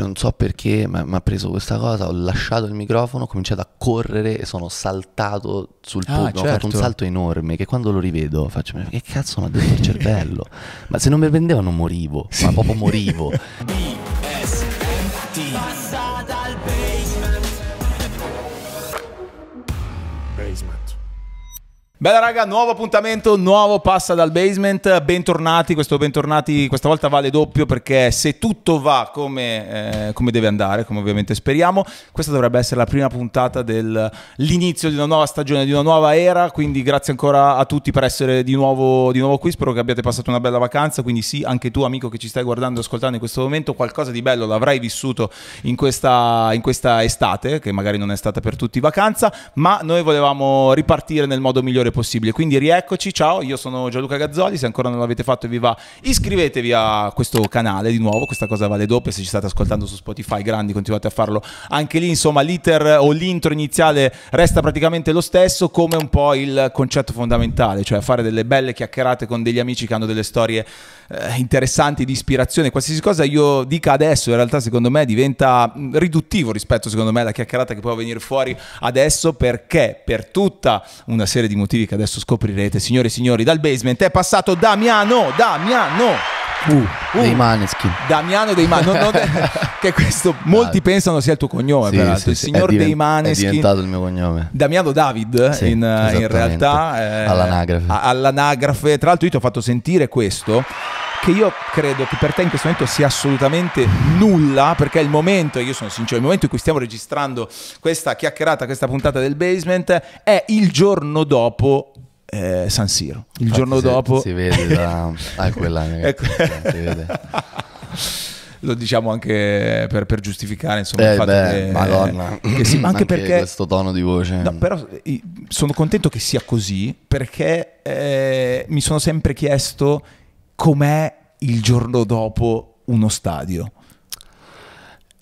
non so perché mi ha preso questa cosa, ho lasciato il microfono, ho cominciato a correre e sono saltato sul Ah, pubblico, ho fatto un certo. salto enorme che quando lo rivedo faccio, "Ma che cazzo mi ha detto il cervello? ma se non mi prendevano morivo, ma proprio morivo. Bella raga, nuovo appuntamento, nuovo passa dal basement, bentornati, questo bentornati questa volta vale doppio perché se tutto va come, eh, come deve andare, come ovviamente speriamo, questa dovrebbe essere la prima puntata dell'inizio di una nuova stagione, di una nuova era, quindi grazie ancora a tutti per essere di nuovo, di nuovo qui, spero che abbiate passato una bella vacanza, quindi sì, anche tu amico che ci stai guardando e ascoltando in questo momento, qualcosa di bello l'avrai vissuto in questa, in questa estate, che magari non è stata per tutti vacanza, ma noi volevamo ripartire nel modo migliore possibile. Quindi rieccoci, ciao, io sono Gianluca Gazzoli, se ancora non l'avete fatto e vi va, iscrivetevi a questo canale di nuovo, questa cosa vale doppia, se ci state ascoltando su Spotify, grandi, continuate a farlo anche lì, insomma l'iter o l'intro iniziale resta praticamente lo stesso come un po' il concetto fondamentale, cioè fare delle belle chiacchierate con degli amici che hanno delle storie eh, interessanti di ispirazione, qualsiasi cosa io dica adesso in realtà secondo me diventa mh, riduttivo rispetto secondo me alla chiacchierata che può venire fuori adesso perché per tutta una serie di motivi che adesso scoprirete signore e signori dal basement è passato Damiano Damiano Uh, dei Maneskin. Damiano dei Maneskin che questo molti pensano sia il tuo cognome Sì, peraltro sì, il signor è diven- dei È Maneskin diventato il mio cognome. Damiano David Sì, in, in realtà eh, All'anagrafe. all'anagrafe tra l'altro io ti ho fatto sentire questo che io credo che per te in questo momento sia assolutamente nulla perché il momento, e io sono sincero, il momento in cui stiamo registrando questa chiacchierata, questa puntata del basement è il giorno dopo eh, San Siro. Il Infatti giorno si- dopo Si vede da... Ah, è quella. Ecco. si vede. lo diciamo anche per, per giustificare insomma Eh, il fatto beh, che, madonna. che sì, ma anche, perché questo tono di voce. No, però sono contento che sia così perché eh, mi sono sempre chiesto com'è il giorno dopo uno stadio.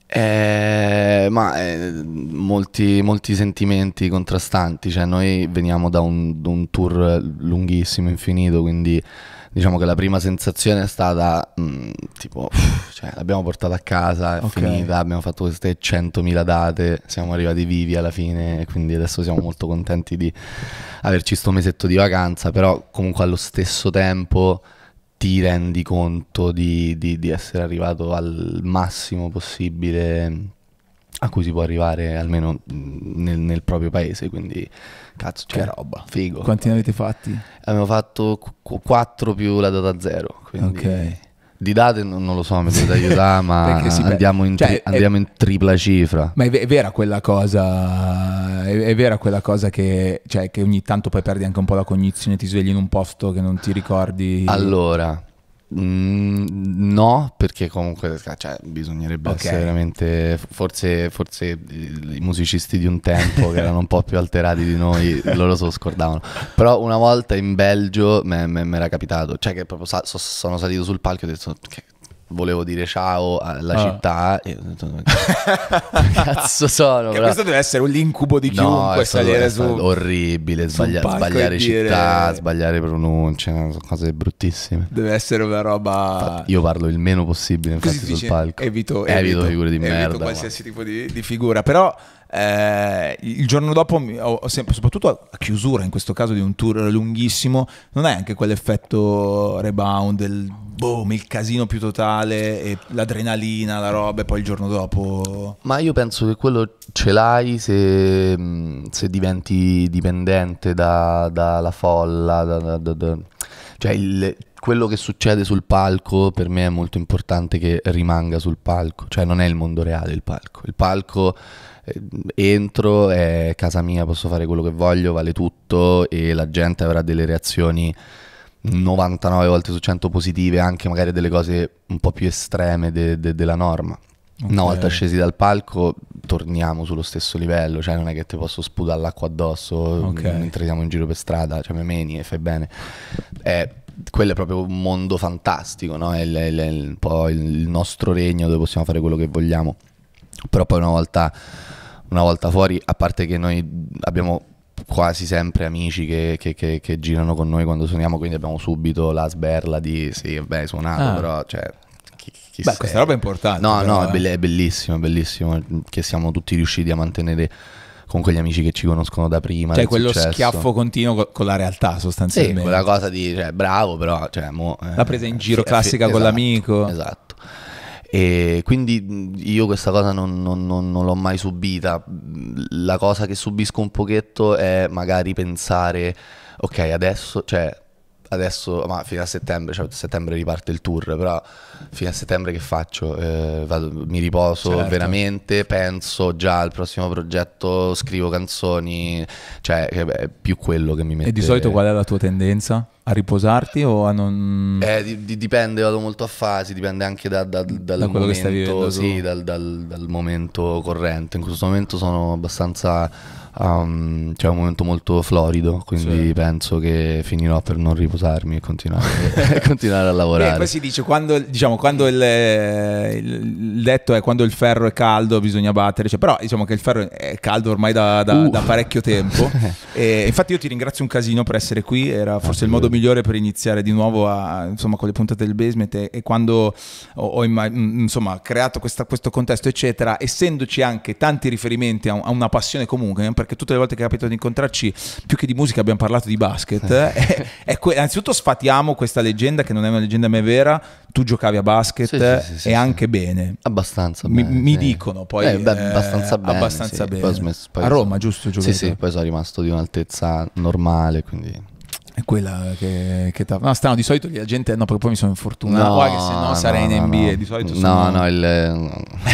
Eh, ma eh, molti, molti sentimenti contrastanti, cioè noi veniamo da un, da un tour lunghissimo, infinito, quindi diciamo che la prima sensazione è stata mh, tipo, uff, cioè, l'abbiamo portata a casa, è Ok. finita, abbiamo fatto queste 100.000 date, siamo arrivati vivi alla fine, e quindi adesso siamo molto contenti di averci sto mesetto di vacanza, però comunque allo stesso tempo ti rendi conto di, di- di essere arrivato al massimo possibile a cui si può arrivare almeno nel, nel proprio paese, quindi cazzo, Che cioè, roba. figo. Quanti ne avete fatti? Abbiamo fatto 4 più la data 0, quindi Ok. Di date non, non lo so, mi dovete aiutare, ma andiamo, in, cioè, tri- è- andiamo in tripla cifra. Ma è, è vera quella cosa, è, è vera quella cosa che, cioè, che ogni tanto poi perdi anche un po' la cognizione, ti svegli in un posto che non ti ricordi. Allora, mm, no, perché comunque cioè, bisognerebbe Ok. essere veramente, forse, forse i i musicisti di un tempo che erano un po' più alterati di noi, loro se lo scordavano. Però una volta in Belgio mi era capitato, cioè che proprio sa- so- sono salito sul palco e ho detto che volevo dire ciao alla Ah. città e ho detto cazzo sono? Che Però- questo deve essere un l'incubo di No, chiunque stato, salire su. orribile, sbaglia- sbagliare e dire- città, sbagliare pronunce, no, sono cose bruttissime. Deve essere una roba. Infatti, io parlo il meno possibile infatti sul dice, palco. Evito, Evito figure di evito merda, qualsiasi tipo di, di figura. Però eh, il giorno dopo, sempre, soprattutto a chiusura, in questo caso di un tour lunghissimo, non hai anche quell'effetto rebound del boom, il casino più totale, e l'adrenalina, la roba, e poi il giorno dopo. Ma io penso che quello ce l'hai se, mh, se diventi dipendente da- dalla folla, da- da- da- da- cioè il- quello che succede sul palco per me è molto importante che rimanga sul palco, cioè non è il mondo reale il palco, il palco entro, è casa mia, posso fare quello che voglio, vale tutto e la gente avrà delle reazioni 99 volte su 100 positive, anche magari delle cose un po' più estreme de- de- della norma. Una Ok. volta scesi dal palco torniamo sullo stesso livello, cioè non è che ti posso sputare l'acqua addosso Ok. mentre siamo in giro per strada, cioè me meni e fai bene. È- quello è proprio un mondo fantastico, no? È è è un po' il nostro regno dove possiamo fare quello che vogliamo. Però poi una volta, una volta fuori, a parte che noi abbiamo quasi sempre amici che, che- che- che girano con noi quando suoniamo, quindi abbiamo subito la sberla di sì, hai suonato, Ah. però cioè, chi, chi Beh, sei? questa roba è importante. No, però, no, è, eh. è bellissimo, è bellissimo che siamo tutti riusciti a mantenere con quegli amici che ci conoscono da prima. Cioè quello successo. schiaffo continuo co- con la realtà Sì, sostanzialmente. quella cosa di, cioè, bravo, però, cioè, mo, eh, La presa in giro fi- classica con esatto, l'amico. Esatto. E quindi io questa cosa non, non- non- non l'ho mai subita. La cosa che subisco un pochetto è magari pensare, ok, adesso, cioè, adesso, ma fino a settembre, cioè a settembre riparte il tour, però fino a settembre che faccio? Eh, vado- mi riposo Certo. veramente, penso già al prossimo progetto, scrivo canzoni, cioè è più quello che mi mette... E di solito qual è la tua tendenza? A riposarti o a non... Eh, di- di- dipende, vado molto a fasi, dipende anche da- da- dal Da momento, sì, dal, dal- dal momento corrente. In questo momento sono abbastanza, um, cioè un momento molto florido, quindi Sì. penso che finirò per non riposarmi e continuare, continuare a lavorare. Eh, poi si dice quando, diciamo, quando il, eh, il- il detto è quando il ferro è caldo bisogna battere, cioè, però diciamo che il ferro è caldo ormai da, da- Uh. da parecchio tempo. e infatti io ti ringrazio un casino per essere qui, era forse il modo migliore per iniziare di nuovo a- insomma, con le puntate del basement e, e quando ho, ho mm, insomma, creato questa- questo contesto eccetera, essendoci anche tanti riferimenti a, a una passione comune, eh, perché tutte le volte che capita di incontrarci più che di musica abbiamo parlato di basket, eh, è que- innanzitutto sfatiamo questa leggenda che non è una leggenda ma è vera, tu giocavi a basket Sì, sì, sì, sì, e sì. anche bene. Abbastanza Mi, bene, mi sì. dicono poi Eh, beh, eh, abbastanza bene. abbastanza sì. bene. Poi smesso- poi a Roma, sono- giusto? Sì, giocavi sì, tu? poi sono rimasto di un'altezza normale, quindi... È quella che, che No, strano, di solito la gente... No, perché poi mi sono infortunato. Guarda che se no sarei in no, NBA. no. Di solito no, sono... no, il-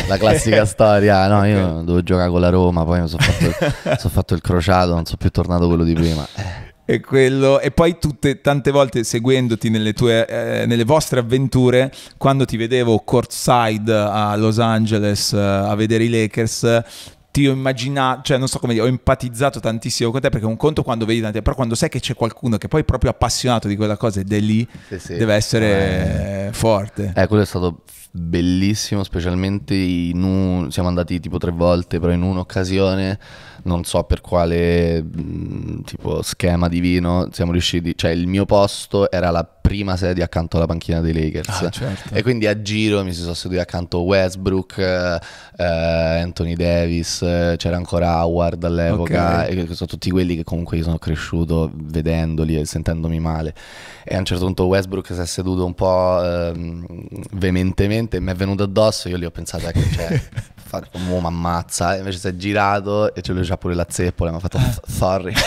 la classica storia. No, io dovevo giocare con la Roma, poi mi sono fatto, so fatto il crociato, non sono più tornato quello di prima. Eh, E, quello, e poi tutte, tante volte seguendoti nelle, tue, eh, nelle vostre avventure, quando ti vedevo courtside a Los Angeles eh, a vedere i Lakers, ti ho immaginato, cioè non so come dire, ho empatizzato tantissimo con te perché un conto quando vedi tanti, però quando sai che c'è qualcuno che poi è proprio appassionato di quella cosa ed è lì, sì, sì. deve essere forte. Eh, quello è stato bellissimo, specialmente in un... siamo andati tipo tre volte, però in un'occasione, non so per quale mh, tipo schema divino, siamo riusciti, cioè il mio posto era la prima sedia accanto alla panchina dei Lakers. Ah, certo. E quindi a giro mi si sono seduti accanto Westbrook, eh, eh, Anthony Davis, eh, c'era ancora Howard all'epoca, Ok. e sono tutti quelli che comunque io sono cresciuto vedendoli e sentendomi male. E a un certo punto Westbrook si è seduto un po' ehm, veementemente e mi è venuto addosso. Io lì ho pensato, ecco, cioè, mo mi ammazza. E invece si è girato e ce l'ho già pure la zeppola. Mi ha fatto "F- sorry.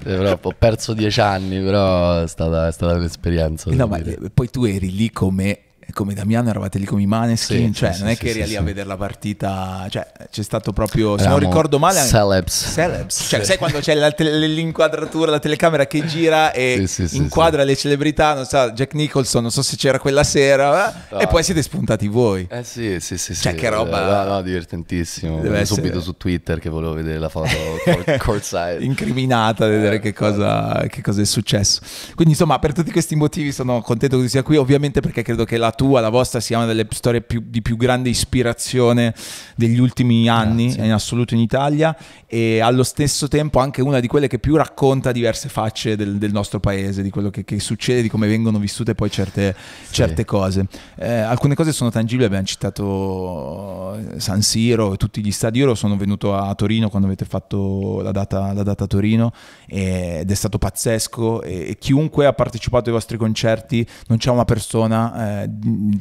Eh, però ho perso dieci anni, però è stata, è stata un'esperienza. No, ma dire. eh, poi tu eri lì come, come Damiano, eravate lì come i Maneskin, Sì, cioè sì, non è sì, che eri lì a vedere la partita, cioè c'è stato proprio, se non Eravamo ricordo male... celebs. Celebs, cioè sai quando c'è l'inquadratura, la telecamera che gira e inquadra le celebrità, non so, Jack Nicholson, non so se c'era quella sera, eh, No. e poi siete spuntati voi. Eh sì, sì, sì, Cioè, che roba- Eh, No, no, divertentissimo. Deve subito su Twitter che volevo vedere la foto court- courtside. incriminata a vedere Eh, che cosa, che cosa è successo. Quindi, insomma, per tutti questi motivi sono contento che tu sia qui. Ovviamente, perché credo che la tua, la vostra, sia una delle storie più- di più grande ispirazione degli ultimi anni, Grazie. in assoluto in Italia, e allo stesso tempo anche una di quelle che più racconta diverse facce del, del nostro paese, di quello che, che succede, di come vengono vissute poi certe, Sì. certe cose. Eh, alcune cose sono tangibili, abbiamo citato eh, San Siro e tutti gli stadi. Io sono venuto a Torino quando avete fatto la data, la data a Torino e- ed è stato pazzesco e, e chiunque ha partecipato ai vostri concerti, non c'è una persona eh,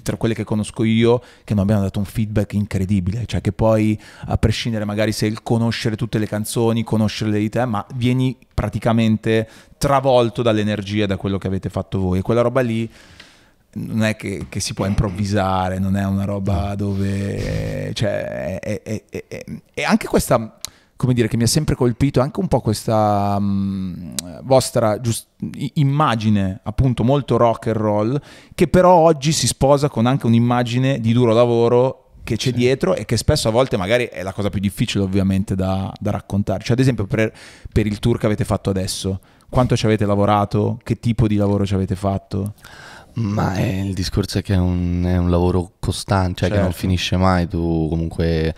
tra quelle che conosco io che non abbia dato un feedback incredibile, cioè che poi a prescindere magari se il conoscere tutte le canzoni, conoscerle di te, ma vieni praticamente travolto dall'energia da quello che avete fatto voi. E quella roba lì non è che, che si può improvvisare, non è una roba dove... Cioè, è- è- è- è anche questa, come dire, che mi ha sempre colpito, anche un po' questa mm, vostra giust- immagine, appunto, molto rock and roll, che però oggi si sposa con anche un'immagine di duro lavoro che c'è dietro e che spesso a volte magari è la cosa più difficile ovviamente da, da raccontare. Cioè ad esempio per, per il tour che avete fatto adesso, quanto ci avete lavorato, che tipo di lavoro ci avete fatto? Ma eh, il discorso è che è un, è un lavoro costante, cioè che non Certo. finisce mai. Tu comunque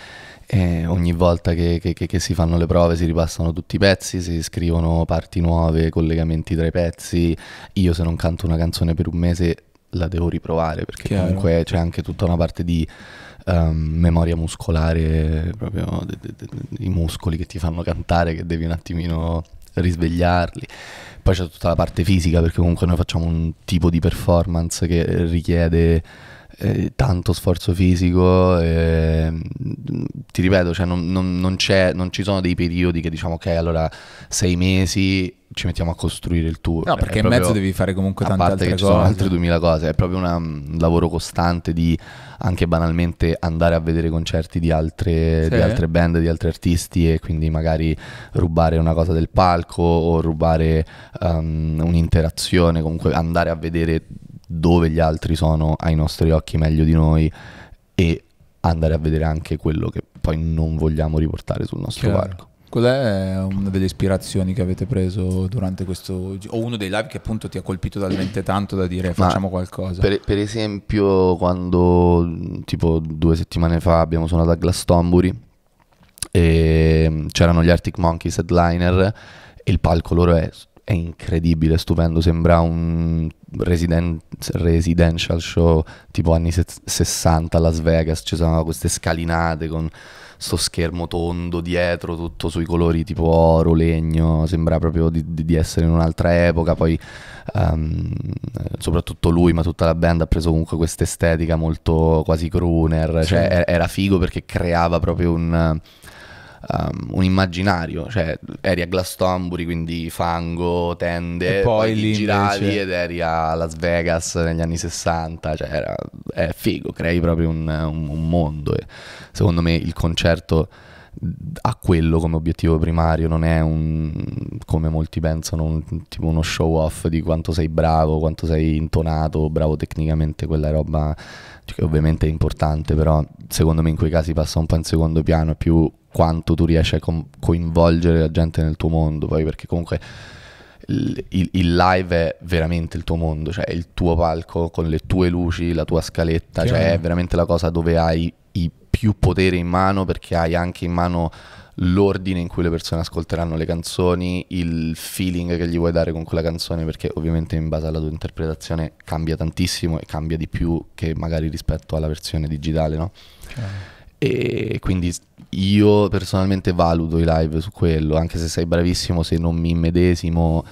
eh, ogni volta che, che- che- che si fanno le prove si ripassano tutti i pezzi, si scrivono parti nuove, collegamenti tra i pezzi. Io se non canto una canzone per un mese la devo riprovare perché Chiaro. comunque c'è anche tutta una parte di ehm, memoria muscolare, proprio de- de- de- i muscoli che ti fanno cantare che devi un attimino risvegliarli. Poi c'è tutta la parte fisica perché comunque noi facciamo un tipo di performance che richiede eh, tanto sforzo fisico. e, mm, ti ripeto, cioè non, non- non c'è, non ci sono dei periodi che diciamo ok, allora sei mesi ci mettiamo a costruire il tour. No, perché in mezzo devi fare comunque a tante parte altre che ci cose. sono altre 2000 cose, è proprio una- un lavoro costante di anche banalmente andare a vedere concerti di altre, Sì. di altre band, di altri artisti e quindi magari rubare una cosa del palco o rubare um, un'interazione, comunque andare a vedere dove gli altri sono ai nostri occhi meglio di noi e andare a vedere anche quello che poi non vogliamo riportare sul nostro Chiaro. palco. Qual è una delle ispirazioni che avete preso durante questo o uno dei live che appunto ti ha colpito talmente tanto da dire Ma facciamo qualcosa? Per, per esempio, quando tipo due settimane fa abbiamo suonato a Glastonbury e c'erano gli Arctic Monkeys headliner e il palco loro è, è incredibile, stupendo, sembra un residen- residential show tipo anni se- 60 a Las Vegas, ci sono queste scalinate con sto schermo tondo dietro, tutto sui colori tipo oro, legno, sembra proprio di, di- essere in un'altra epoca, poi ehm, soprattutto lui, ma tutta la band ha preso comunque questa estetica molto quasi crooner, Sì. cioè era figo perché creava proprio un, ehm, un immaginario, cioè eri a Glastonbury, quindi fango, tende, E poi lì giravi invece- ed eri a Las Vegas negli anni 60, cioè era, è figo, crei proprio un, un- un mondo e secondo me il concerto ha quello come obiettivo primario, non è un come molti pensano, un, tipo uno show off di quanto sei bravo, quanto sei intonato, bravo tecnicamente, quella roba che ovviamente è importante, però secondo me in quei casi passa un po' in secondo piano, è più quanto tu riesci a com- coinvolgere la gente nel tuo mondo, poi perché comunque il, il- il live è veramente il tuo mondo, cioè il tuo palco con le tue luci, la tua scaletta, cioè Chiaro. è veramente la cosa dove hai i più potere in mano perché hai anche in mano l'ordine in cui le persone ascolteranno le canzoni, il feeling che gli vuoi dare con quella canzone, perché ovviamente in base alla tua interpretazione cambia tantissimo e cambia di più che magari rispetto alla versione digitale, no? E quindi io personalmente valuto i live su quello, anche se sei bravissimo, se non mi immedesimo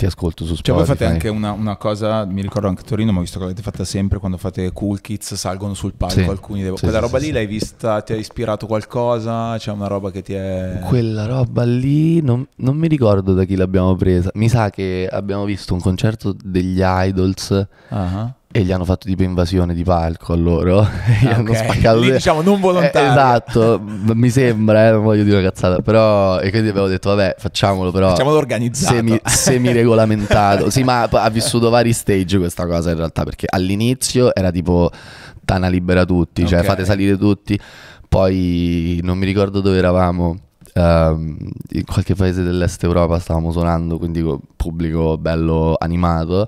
ti ascolto su Cioè Spotify. voi fate anche una, una cosa, mi ricordo anche a Torino, ma visto che l'avete fatta sempre quando fate Cool Kids, salgono sul palco Sì. alcuni. dei- Sì, Quella sì, roba lì l'hai vista, ti ha ispirato qualcosa? C'è una roba che ti è... Quella roba lì non, non mi ricordo da chi l'abbiamo presa. Mi sa che abbiamo visto un concerto degli Idols Ah. E gli hanno fatto tipo invasione di palco a loro. E gli Ah, hanno spaccato Lì, diciamo, non volontaria. Eh, esatto, mi sembra, eh, non voglio dire una cazzata. Però, e quindi abbiamo detto, vabbè, facciamolo però. Facciamolo organizzato. Semi, semi-regolamentato. sì, ma ha vissuto vari stage questa cosa in realtà, perché all'inizio era tipo Tana libera tutti, cioè Ok. fate salire tutti. Poi non mi ricordo dove eravamo. ehm, in qualche paese dell'est Europa stavamo suonando, quindi pubblico bello animato.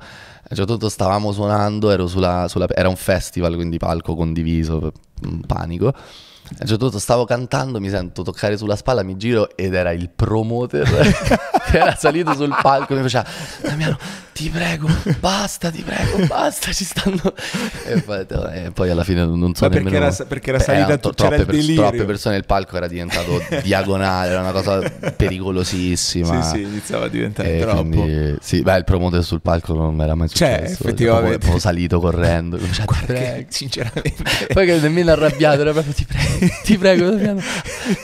A un certo punto stavamo suonando, sulla, sulla- era un festival, quindi palco condiviso, un panico. A un certo punto stavo cantando, mi sento toccare sulla spalla, mi giro ed era il promoter che era salito sul palco e mi faceva Damiano, ti prego, basta, ti prego, basta, ci stanno... E poi, e poi alla fine non so Ma perché nemmeno... era- perché era Beh, salita tu- troppe, delirio. troppe persone, il palco era diventato diagonale, era una cosa pericolosissima. Sì, sì, iniziava a diventare E troppo. quindi, sì, beh, il promoter sul palco non mi era mai Cioè, successo. effettivamente. Proprio, proprio salito correndo. Cioè, ti prego. sinceramente... Poi che nemmeno arrabbiato, era proprio ti prego, ti prego, Damiano,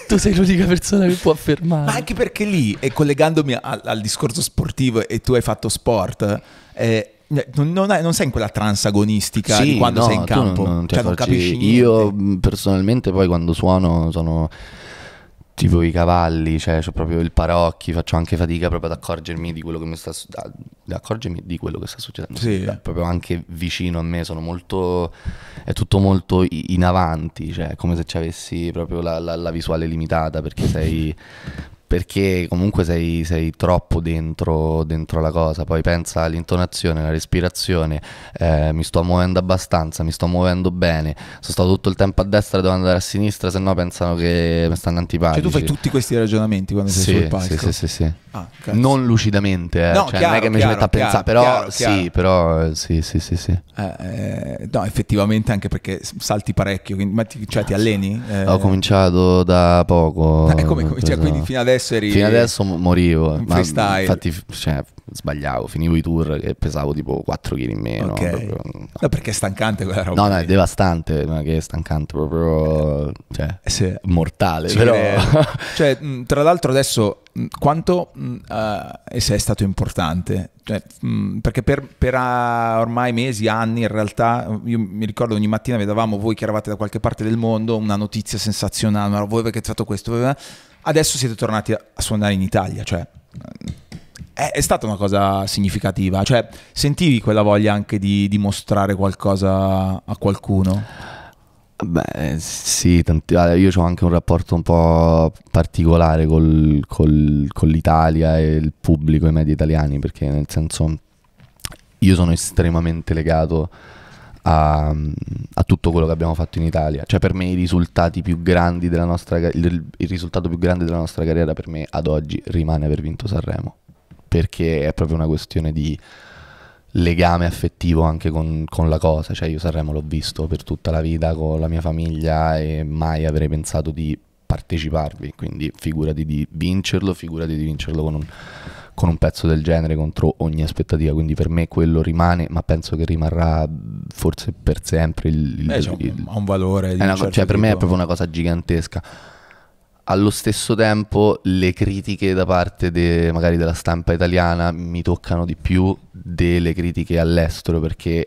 tu sei l'unica persona che può fermare. Ma anche perché lì, e collegandomi al, al discorso sportivo, e tu hai fatto sport, eh, non, non hai- non sei in quella trance agonistica di quando no, sei in campo. non- cioè, non capisci niente. Io mh, personalmente poi quando suono sono tipo i cavalli, cioè ho proprio il paraocchi, faccio anche fatica proprio ad accorgermi di quello che mi sta ad accorgermi di quello che sta succedendo. Sì. Cioè, proprio anche vicino a me, sono molto è tutto molto in avanti, cioè è come se ci avessi proprio la, la- la visuale limitata perché sei perché comunque sei, sei troppo dentro, dentro, la cosa, poi pensa all'intonazione, alla respirazione, eh, mi sto muovendo abbastanza, mi sto muovendo bene, sono stato tutto il tempo a destra, devo andare a sinistra, se no pensano che mi stanno antipatici. Cioè tu fai tutti questi ragionamenti quando sì, sei sul palco? Sì, sì, sì, sì. Ah, non lucidamente, eh. no, cioè, chiaro, non è che mi chiaro, ci metto a chiaro, pensare, però chiaro, sì, però sì, sì, sì, sì. Eh, eh, no, effettivamente anche perché salti parecchio, quindi, ma ti, cioè ti alleni? Eh... Ho cominciato da poco. Eh, come, cioè, quindi fino adesso eri... Fino adesso morivo, in freestyle. infatti cioè, sbagliavo, finivo i tour che pesavo tipo 4 kg in meno. Ok. proprio- No, perché è stancante quella roba. No, no, è devastante, non è che è stancante, proprio cioè, Eh sì. mortale. Ci però... cioè, tra l'altro adesso quanto eh, e se è stato importante? Cioè, mh, perché per, per, ah, ormai mesi, anni, in realtà, io mi ricordo ogni mattina vedevamo voi che eravate da qualche parte del mondo, una notizia sensazionale, ma voi perché avete fatto questo? Adesso siete tornati a, suonare in Italia, cioè... È, è stata una cosa significativa, cioè sentivi quella voglia anche di dimostrare qualcosa a qualcuno? Beh, sì, tanti- io ho anche un rapporto un po' particolare col- col- con l'Italia e il pubblico, i media italiani, perché nel senso io sono estremamente legato a, a tutto quello che abbiamo fatto in Italia. Cioè per me i risultati più grandi della nostra il, il risultato più grande della nostra carriera per me ad oggi rimane aver vinto Sanremo, perché è proprio una questione di legame affettivo anche con, con la cosa, cioè io Sanremo l'ho visto per tutta la vita con la mia famiglia e mai avrei pensato di parteciparvi, quindi figurati di vincerlo, figurati di vincerlo con un, con un pezzo del genere contro ogni aspettativa, quindi per me quello rimane, ma penso che rimarrà forse per sempre il... il- Beh, un, il- ha un valore. di un certo cioè, per me è proprio una cosa gigantesca. Allo stesso tempo, le critiche da parte de- magari della stampa italiana mi toccano di più delle critiche all'estero perché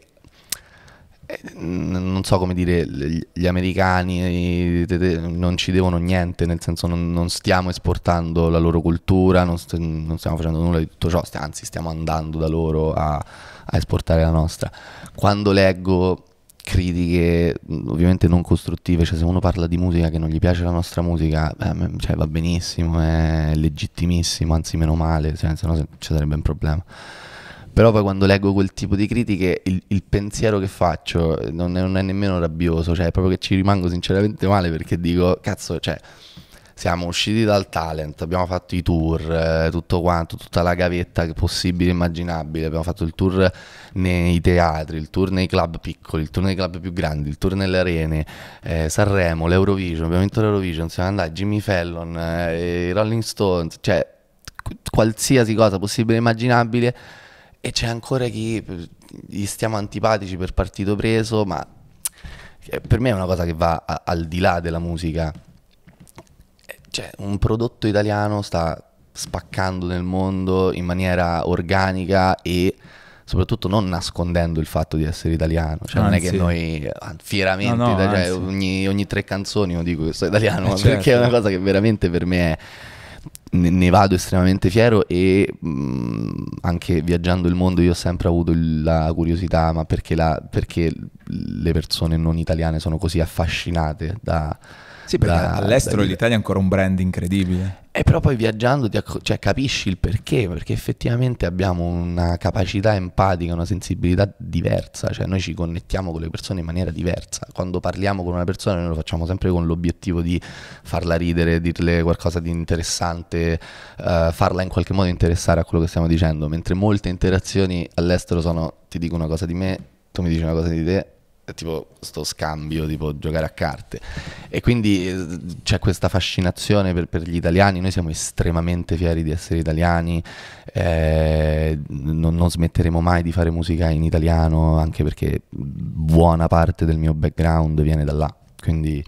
non so come dire, gli americani non ci devono niente, nel senso non, non stiamo esportando la loro cultura, non, st- non stiamo facendo nulla di tutto ciò, anzi stiamo andando da loro a, a esportare la nostra. Quando leggo critiche ovviamente non costruttive, cioè se uno parla di musica che non gli piace la nostra musica, beh, cioè, va benissimo, è legittimissimo, anzi meno male, cioè, se no ci sarebbe un problema. Però poi quando leggo quel tipo di critiche il, il pensiero che faccio non è, non è nemmeno rabbioso, cioè è proprio che ci rimango sinceramente male perché dico, cazzo, cioè siamo usciti dal talent, abbiamo fatto i tour, eh, tutto quanto, tutta la gavetta possibile e immaginabile, abbiamo fatto il tour nei teatri, il tour nei club piccoli, il tour nei club più grandi, il tour nelle arene, eh, Sanremo, l'Eurovision, abbiamo vinto l'Eurovision, siamo andati, Jimmy Fallon, eh, i Rolling Stones, cioè qu- qualsiasi cosa possibile e immaginabile e c'è ancora chi gli stiamo antipatici per partito preso, ma eh, per me è una cosa che va a- al di là della musica. Eh, Cioè, un prodotto italiano sta spaccando nel mondo in maniera organica e soprattutto non nascondendo il fatto di essere italiano. Cioè, non è che noi eh, fieramente, No, no, ita- cioè, ogni, ogni tre canzoni io dico che sono italiano, Eh, certo. perché è una cosa che veramente per me è ne, vado estremamente fiero e mh, anche viaggiando il mondo io ho sempre avuto la curiosità, ma perché, la- perché le persone non italiane sono così affascinate da... Sì, perché da- all'estero da- l'Italia è ancora un brand incredibile. E però poi viaggiando acc- cioè, capisci il perché, perché effettivamente abbiamo una capacità empatica, una sensibilità diversa, cioè noi ci connettiamo con le persone in maniera diversa. Quando parliamo con una persona noi lo facciamo sempre con l'obiettivo di farla ridere, dirle qualcosa di interessante, eh, farla in qualche modo interessare a quello che stiamo dicendo, mentre molte interazioni all'estero sono ti dico una cosa di me, tu mi dici una cosa di te, tipo sto scambio, tipo giocare a carte. E quindi eh, c'è questa fascinazione per, per gli italiani, noi siamo estremamente fieri di essere italiani, eh, non, non smetteremo mai di fare musica in italiano, anche perché buona parte del mio background viene da là. Quindi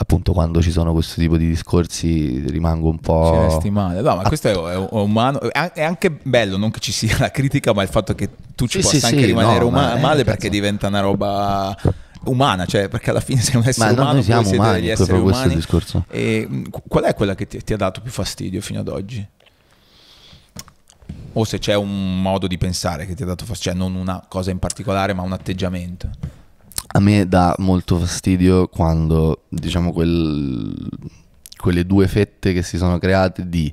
appunto quando ci sono questo tipo di discorsi rimango un Ci po'... resti male. No, ma questo è, è- umano. È an- è anche bello, non che ci sia la critica, ma il fatto che tu ci Sì, possa sì, anche sì, rimanere no, uma- ma, male perché diventa una roba umana, cioè perché alla fine sei un essere Ma no, umano, noi siamo umani, degli esseri questo umani. discorso. E qual è quella che ti, ti ha dato più fastidio fino ad oggi? O se c'è un modo di pensare che ti ha dato fastidio, cioè non una cosa in particolare, ma un atteggiamento. A me dà molto fastidio quando, diciamo, quel, quelle due fette che si sono create di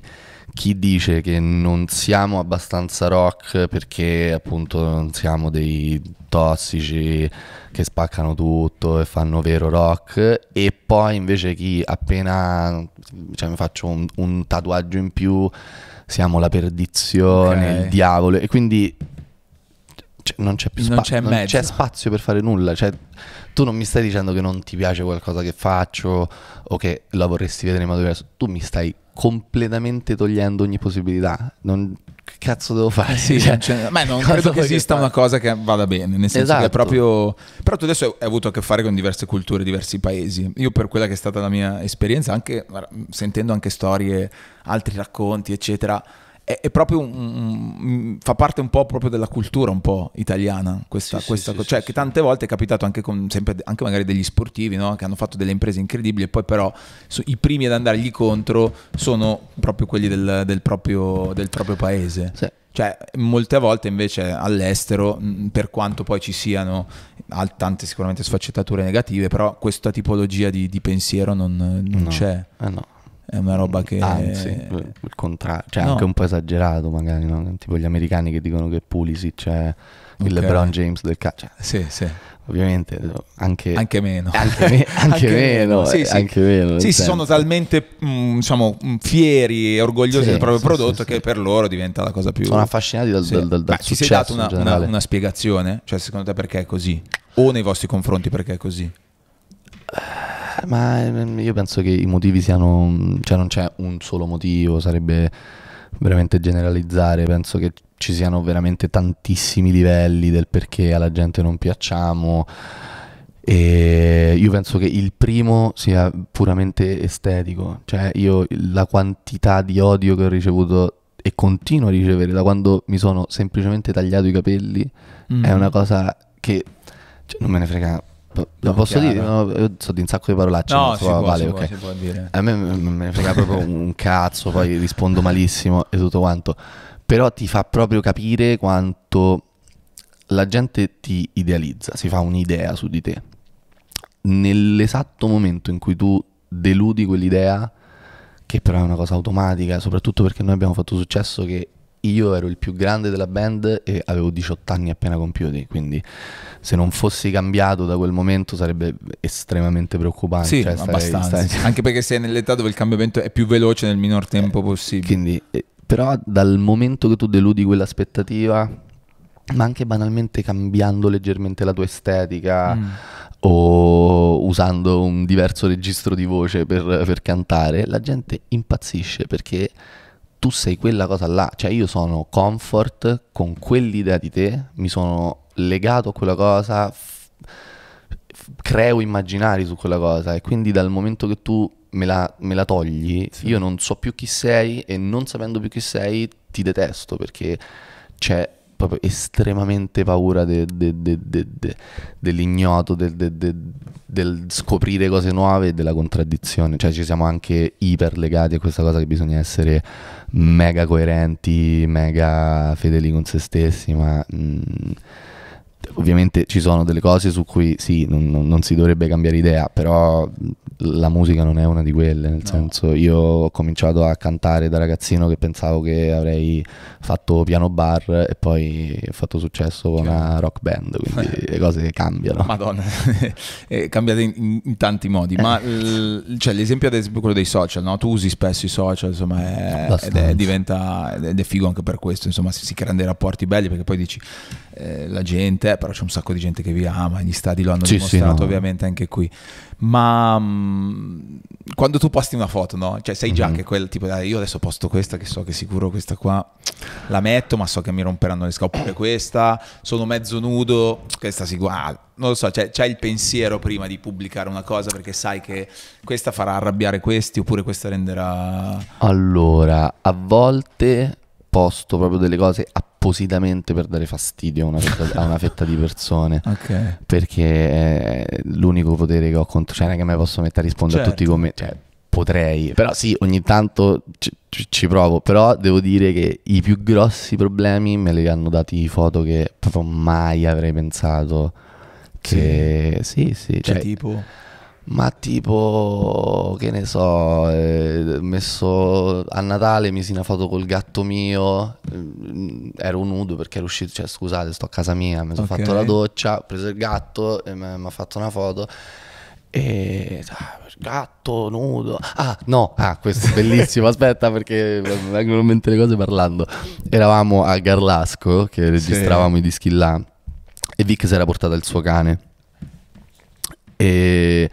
chi dice che non siamo abbastanza rock perché appunto non siamo dei tossici che spaccano tutto e fanno vero rock e poi invece chi appena cioè, mi faccio un, un tatuaggio in più siamo la perdizione, Ok. il diavolo e quindi non c'è più Non spazio, c'è non c'è spazio per fare nulla, cioè tu non mi stai dicendo che non ti piace qualcosa che faccio o che la vorresti vedere in modo diverso, tu mi stai completamente togliendo ogni possibilità. Non, che cazzo devo fare? Eh sì, Cioè, c'è- ma non credo che esista fa- una cosa che vada bene, nel senso che è Esatto. proprio... Però tu adesso hai avuto a che fare con diverse culture, diversi paesi. Io per quella che è stata la mia esperienza, anche sentendo anche storie, altri racconti, eccetera, è, è proprio un, un- fa parte un po' proprio della cultura un po' italiana questa, Sì, questa sì, co- sì, cioè che tante volte è capitato anche con sempre anche magari degli sportivi no? che hanno fatto delle imprese incredibili e poi però so- i primi ad andargli contro sono proprio quelli del, del proprio, del proprio paese cioè, molte volte invece all'estero, per quanto poi ci siano tante sicuramente sfaccettature negative, però questa tipologia di, di pensiero non, non No. c'è. Eh no. È una roba che... Anzi, il contrario, cioè No. anche un po' esagerato magari, no? tipo gli americani che dicono che Pulisic è il. LeBron James del calcio, Cioè, Sì, sì. ovviamente anche, Anche meno. anche me- anche meno, Sì, eh, sì. anche meno, Sì, sono talmente mh, diciamo, mh, fieri e orgogliosi Sì, del proprio prodotto che per loro diventa la cosa più... sono affascinati dal, dal, dal, dal ti sei dato una, una- una spiegazione? Cioè, secondo te perché è così? O nei vostri confronti perché è così? Ma ehm, io penso che i motivi siano, cioè non c'è un solo motivo, sarebbe veramente generalizzare, penso che ci siano veramente tantissimi livelli del perché alla gente non piacciamo e io penso che il primo sia puramente estetico, cioè io la quantità di odio che ho ricevuto e continuo a ricevere da quando mi sono semplicemente tagliato i capelli Mm. è una cosa che cioè, non me ne frega. Lo posso chiaro. dire? No, io so di un sacco di parolacce. No, non si so, può, vale, si può, ok. si può dire. A me m- m- me ne frega proprio un cazzo, poi rispondo malissimo e tutto quanto. Però ti fa proprio capire quanto la gente ti idealizza, si fa un'idea su di te. Nell'esatto momento in cui tu deludi quell'idea, che però è una cosa automatica, soprattutto perché noi abbiamo fatto successo che io ero il più grande della band e avevo 18 anni appena compiuti, quindi se non fossi cambiato da quel momento sarebbe estremamente preoccupante. Sì, cioè, abbastanza. starei- Anche perché sei nell'età dove il cambiamento è più veloce nel minor tempo possibile. Quindi, eh, però dal momento che tu deludi quell'aspettativa, ma anche banalmente cambiando leggermente la tua estetica Mm. o usando un diverso registro di voce per, per cantare, la gente impazzisce perché tu sei quella cosa là. Cioè io sono comfort con quell'idea di te, mi sono legato a quella cosa, f- f- creo immaginari su quella cosa e quindi dal momento che tu me la, me la togli, Sì. io non so più chi sei e non sapendo più chi sei ti detesto perché c'è proprio estremamente paura de- de- de- de- de- dell'ignoto, del, de- de- del scoprire cose nuove e della contraddizione. Cioè ci siamo anche iper legati a questa cosa che bisogna essere mega coerenti, mega fedeli con se stessi, ma mm, ovviamente ci sono delle cose su cui sì, non, non- si dovrebbe cambiare idea, però la musica non è una di quelle, nel No. senso io ho cominciato a cantare da ragazzino che pensavo che avrei fatto piano bar e poi ho fatto successo con una rock band, quindi le cose cambiano. Madonna, è cambiata in, in- tanti modi, ma l- cioè, l'esempio ad esempio quello dei social, no? tu usi spesso i social, insomma, è- ed è, diventa, ed è figo anche per questo, insomma, si, si creano dei rapporti belli perché poi dici eh, la gente, eh, però c'è un sacco di gente che vi ama, gli stadi lo hanno Sì, sì, dimostrato no. ovviamente anche qui, ma mm, quando tu posti una foto, no? Cioè sai già Mhm. che quel tipo, dai, io adesso posto questa che so che sicuro questa qua la metto, ma so che mi romperanno le. Oppure questa, sono mezzo nudo, questa si guarda. Non lo so, cioè, c'hai il pensiero prima di pubblicare una cosa perché sai che questa farà arrabbiare questi oppure questa renderà... Allora, a volte posto proprio delle cose appositamente per dare fastidio a una fetta, a una fetta di persone. Ok. Perché è l'unico potere che ho contro. Cioè, non è che mi posso mettere a rispondere a Certo. tutti come. Cioè, potrei. Però sì, ogni tanto ci, ci- ci provo. Però devo dire che i più grossi problemi me li hanno dati foto che proprio mai avrei pensato. Che sì, sì. Cioè, cioè, tipo... Ma tipo, che ne so, eh, messo a Natale misi una foto col gatto mio, eh, ero nudo perché ero uscito, cioè scusate, sto a casa mia, mi sono Ok. fatto la doccia, ho preso il gatto e mi ha fatto una foto. E ah, gatto nudo. Ah, no, ah, questo è bellissimo. Aspetta, perché mi vengono in mente le cose parlando. Eravamo a Garlasco che registravamo i dischi là. E Vic si era portata il suo cane. E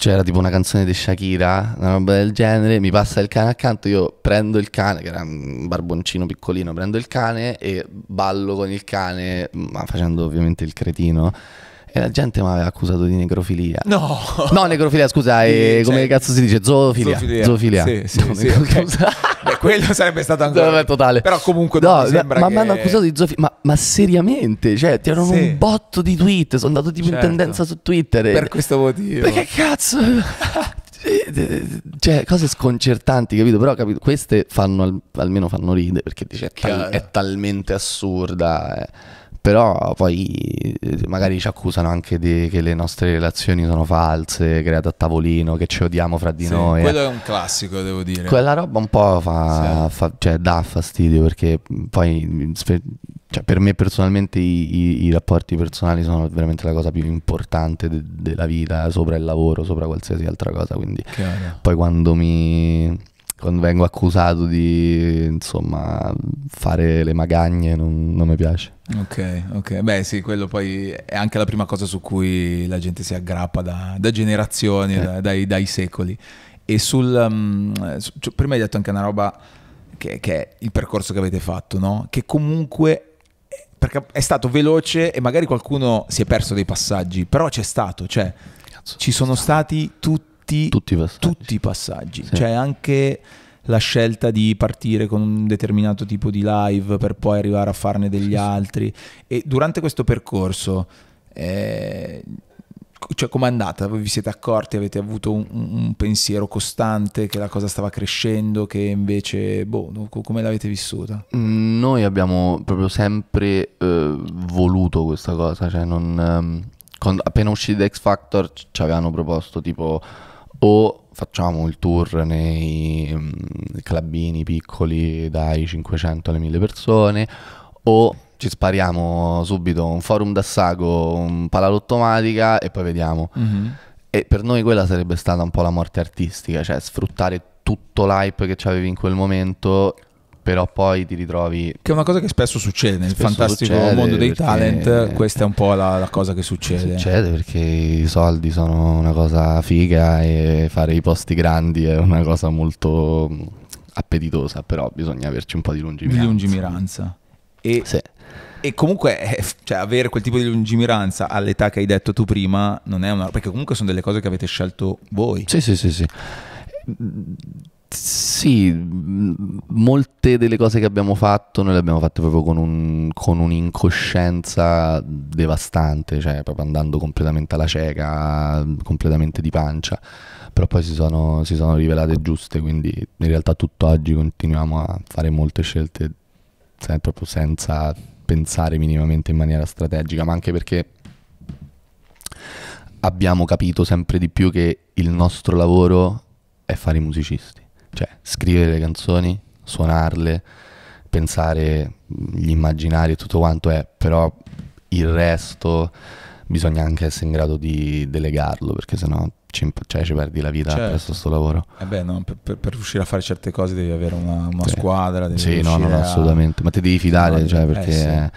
c'era tipo una canzone di Shakira, una roba del genere. Mi passa il cane accanto. Io prendo il cane, che era un barboncino piccolino. Prendo il cane e ballo con il cane, ma facendo ovviamente il cretino. E la gente mi aveva accusato di necrofilia. No! No, necrofilia, scusa, eh, Sì, come cioè- cazzo si dice? Zoofilia. Zoofilia. Zoofilia. Sì, sì, No, sì, necrofilia. ok. Beh, quello sarebbe stato ancora... Totale. Però comunque No, mi ma che... mi hanno accusato di zoofilia. Ma, ma seriamente? Cioè, c'erano Sì. un botto di tweet. Sono andato tipo Certo. in tendenza su Twitter. e- Per questo motivo. Perché cazzo? cioè, cose sconcertanti, capito? Però, capito, queste fanno al- almeno fanno ridere perché dice è, tal- è talmente assurda. eh. Però poi eh, magari ci accusano anche di, che le nostre relazioni sono false, create a tavolino, che ci odiamo fra di Sì, noi. eh. quello è un classico, devo dire. Quella roba un po' fa, fa- cioè, dà fastidio perché poi spe- cioè, per me personalmente i, i- i rapporti personali sono veramente la cosa più importante de- della vita, sopra il lavoro, sopra qualsiasi altra cosa. Quindi Chiaro. poi quando mi quando vengo accusato di insomma fare le magagne non, non mi piace. Ok, ok. Beh, sì, quello poi è anche la prima cosa su cui la gente si aggrappa da, da generazioni, Sì. da- dai, dai secoli. E sul. um, su- cioè, prima hai detto anche una roba che, che è il percorso che avete fatto, no? Che comunque. Perché è stato veloce e magari qualcuno si è perso dei passaggi, però c'è stato, cioè Cazzo. ci sono stati tutti, tutti i passaggi. tutti i passaggi, Sì. cioè anche la scelta di partire con un determinato tipo di live per poi arrivare a farne degli Sì, altri e durante questo percorso eh, cioè com'è andata? Voi vi siete accorti, avete avuto un, un- pensiero costante che la cosa stava crescendo, che invece, boh, co- come l'avete vissuta? Mm, Noi abbiamo proprio sempre eh, voluto questa cosa, cioè non, ehm, quando- appena usciti da X Factor ci avevano proposto tipo o facciamo il tour nei mm, clubini piccoli dai 500 alle 1000 persone o ci spariamo subito un forum da sago, un palalottomatica e poi vediamo. E per noi quella sarebbe stata un po' la morte artistica, cioè sfruttare tutto l'hype che c'avevi in quel momento, però poi ti ritrovi Che è una cosa che spesso succede nel Spesso fantastico succede, mondo dei talent, questa è un po' la, la cosa che succede. Succede perché i soldi sono una cosa figa e fare i posti grandi è una cosa molto appetitosa, però bisogna averci un po' di Di lungimiranza. lungimiranza. E, Sì. e comunque eh, cioè, avere quel tipo di lungimiranza all'età che hai detto tu prima non è una... perché comunque sono delle cose che avete scelto voi. Sì, sì, sì, sì. Sì, molte delle cose che abbiamo fatto noi le abbiamo fatte proprio con, un- con un'incoscienza devastante, cioè proprio andando completamente alla cieca, completamente di pancia, però poi si sono, si sono rivelate giuste, quindi in realtà tutt'oggi continuiamo a fare molte scelte se- proprio senza pensare minimamente in maniera strategica, ma anche perché abbiamo capito sempre di più che il nostro lavoro è fare i musicisti, cioè scrivere le canzoni, suonarle, pensare gli immaginari e tutto quanto è, però il resto bisogna anche essere in grado di delegarlo perché sennò ci, cioè, ci perdi la vita Certo. presso sto lavoro. Eh beh, no, per, per- riuscire a fare certe cose devi avere una, una Sì. squadra. Devi Sì, no, no, no, a- assolutamente, ma ti devi fidare, No, cioè, eh, perché sì.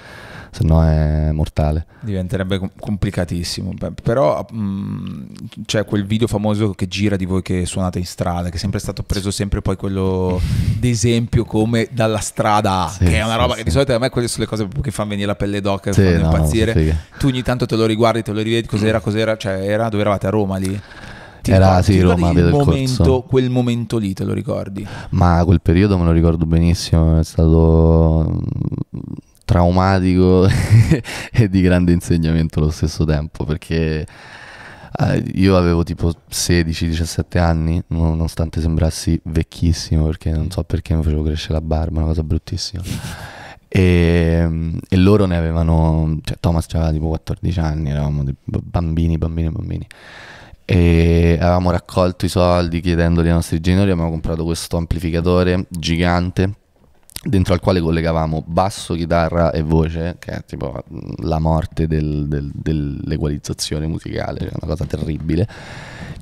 Eh, sennò è mortale. Diventerebbe com- complicatissimo. Beh, Però mh, c'è quel video famoso che gira di voi che suonate in strada, che è sempre stato preso sempre poi quello d'esempio come dalla strada Sì, che è una roba sì. che di solito a me quelle sono le cose che fanno venire la pelle d'oca e Sì, fanno no, no, impazzire. tu ogni tanto te lo riguardi, te lo rivedi, cos'era, cos'era, cioè era dove eravate a Roma lì? Ti Era, ricordi- sì, Roma, il momento, Corso. quel momento lì, te lo ricordi? Ma quel periodo me lo ricordo benissimo, è stato mm, traumatico e di grande insegnamento allo stesso tempo, perché eh, io avevo tipo 16-17 anni, nonostante sembrassi vecchissimo, perché non so perché mi facevo crescere la barba, una cosa bruttissima. E, e loro ne avevano, cioè Thomas aveva tipo 14 anni, eravamo bambini, bambini, bambini. e avevamo raccolto i soldi chiedendoli ai nostri genitori, abbiamo comprato questo amplificatore gigante dentro al quale collegavamo basso, chitarra e voce, che è tipo la morte del- del- dell'equalizzazione musicale, cioè una cosa terribile.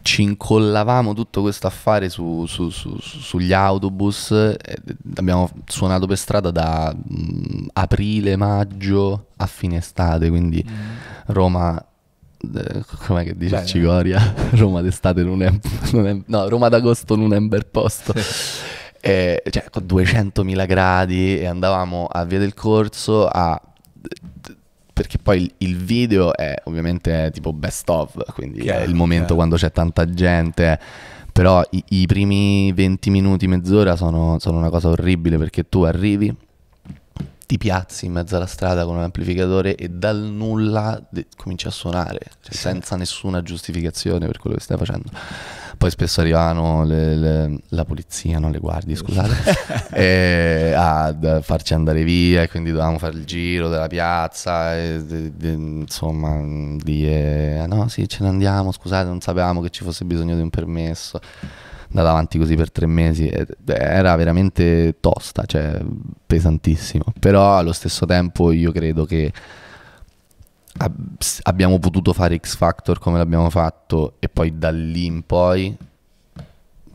Ci incollavamo tutto questo affare su- su- su- su- sugli autobus, abbiamo suonato per strada da mm, aprile, maggio a fine estate, quindi Roma... eh, Com'è che dice Cicoria? Roma d'estate non è, non è- No, Roma d'agosto non è un bel posto. Eh, cioè, con 200.000 gradi e andavamo a Via del Corso a... Perché poi il, il video è ovviamente è tipo best of, quindi Chiaro, è il momento chiaro. quando c'è tanta gente. Però i, i primi 20 minuti, mezz'ora sono, sono una cosa orribile perché tu arrivi, ti piazzi in mezzo alla strada con un amplificatore e dal nulla cominci a suonare, cioè, senza nessuna giustificazione per quello che stai facendo. Poi spesso arrivavano le- le- la polizia, non le guardie, scusate, a farci andare via e quindi dovevamo fare il giro della piazza e de- de- insomma dire "Ah, no sì ce ne andiamo, scusate non sapevamo che ci fosse bisogno di un permesso andata avanti così per tre mesi ed era veramente tosta, cioè pesantissimo. Però allo stesso tempo io credo che abbiamo potuto fare X Factor come l'abbiamo fatto e poi da lì in poi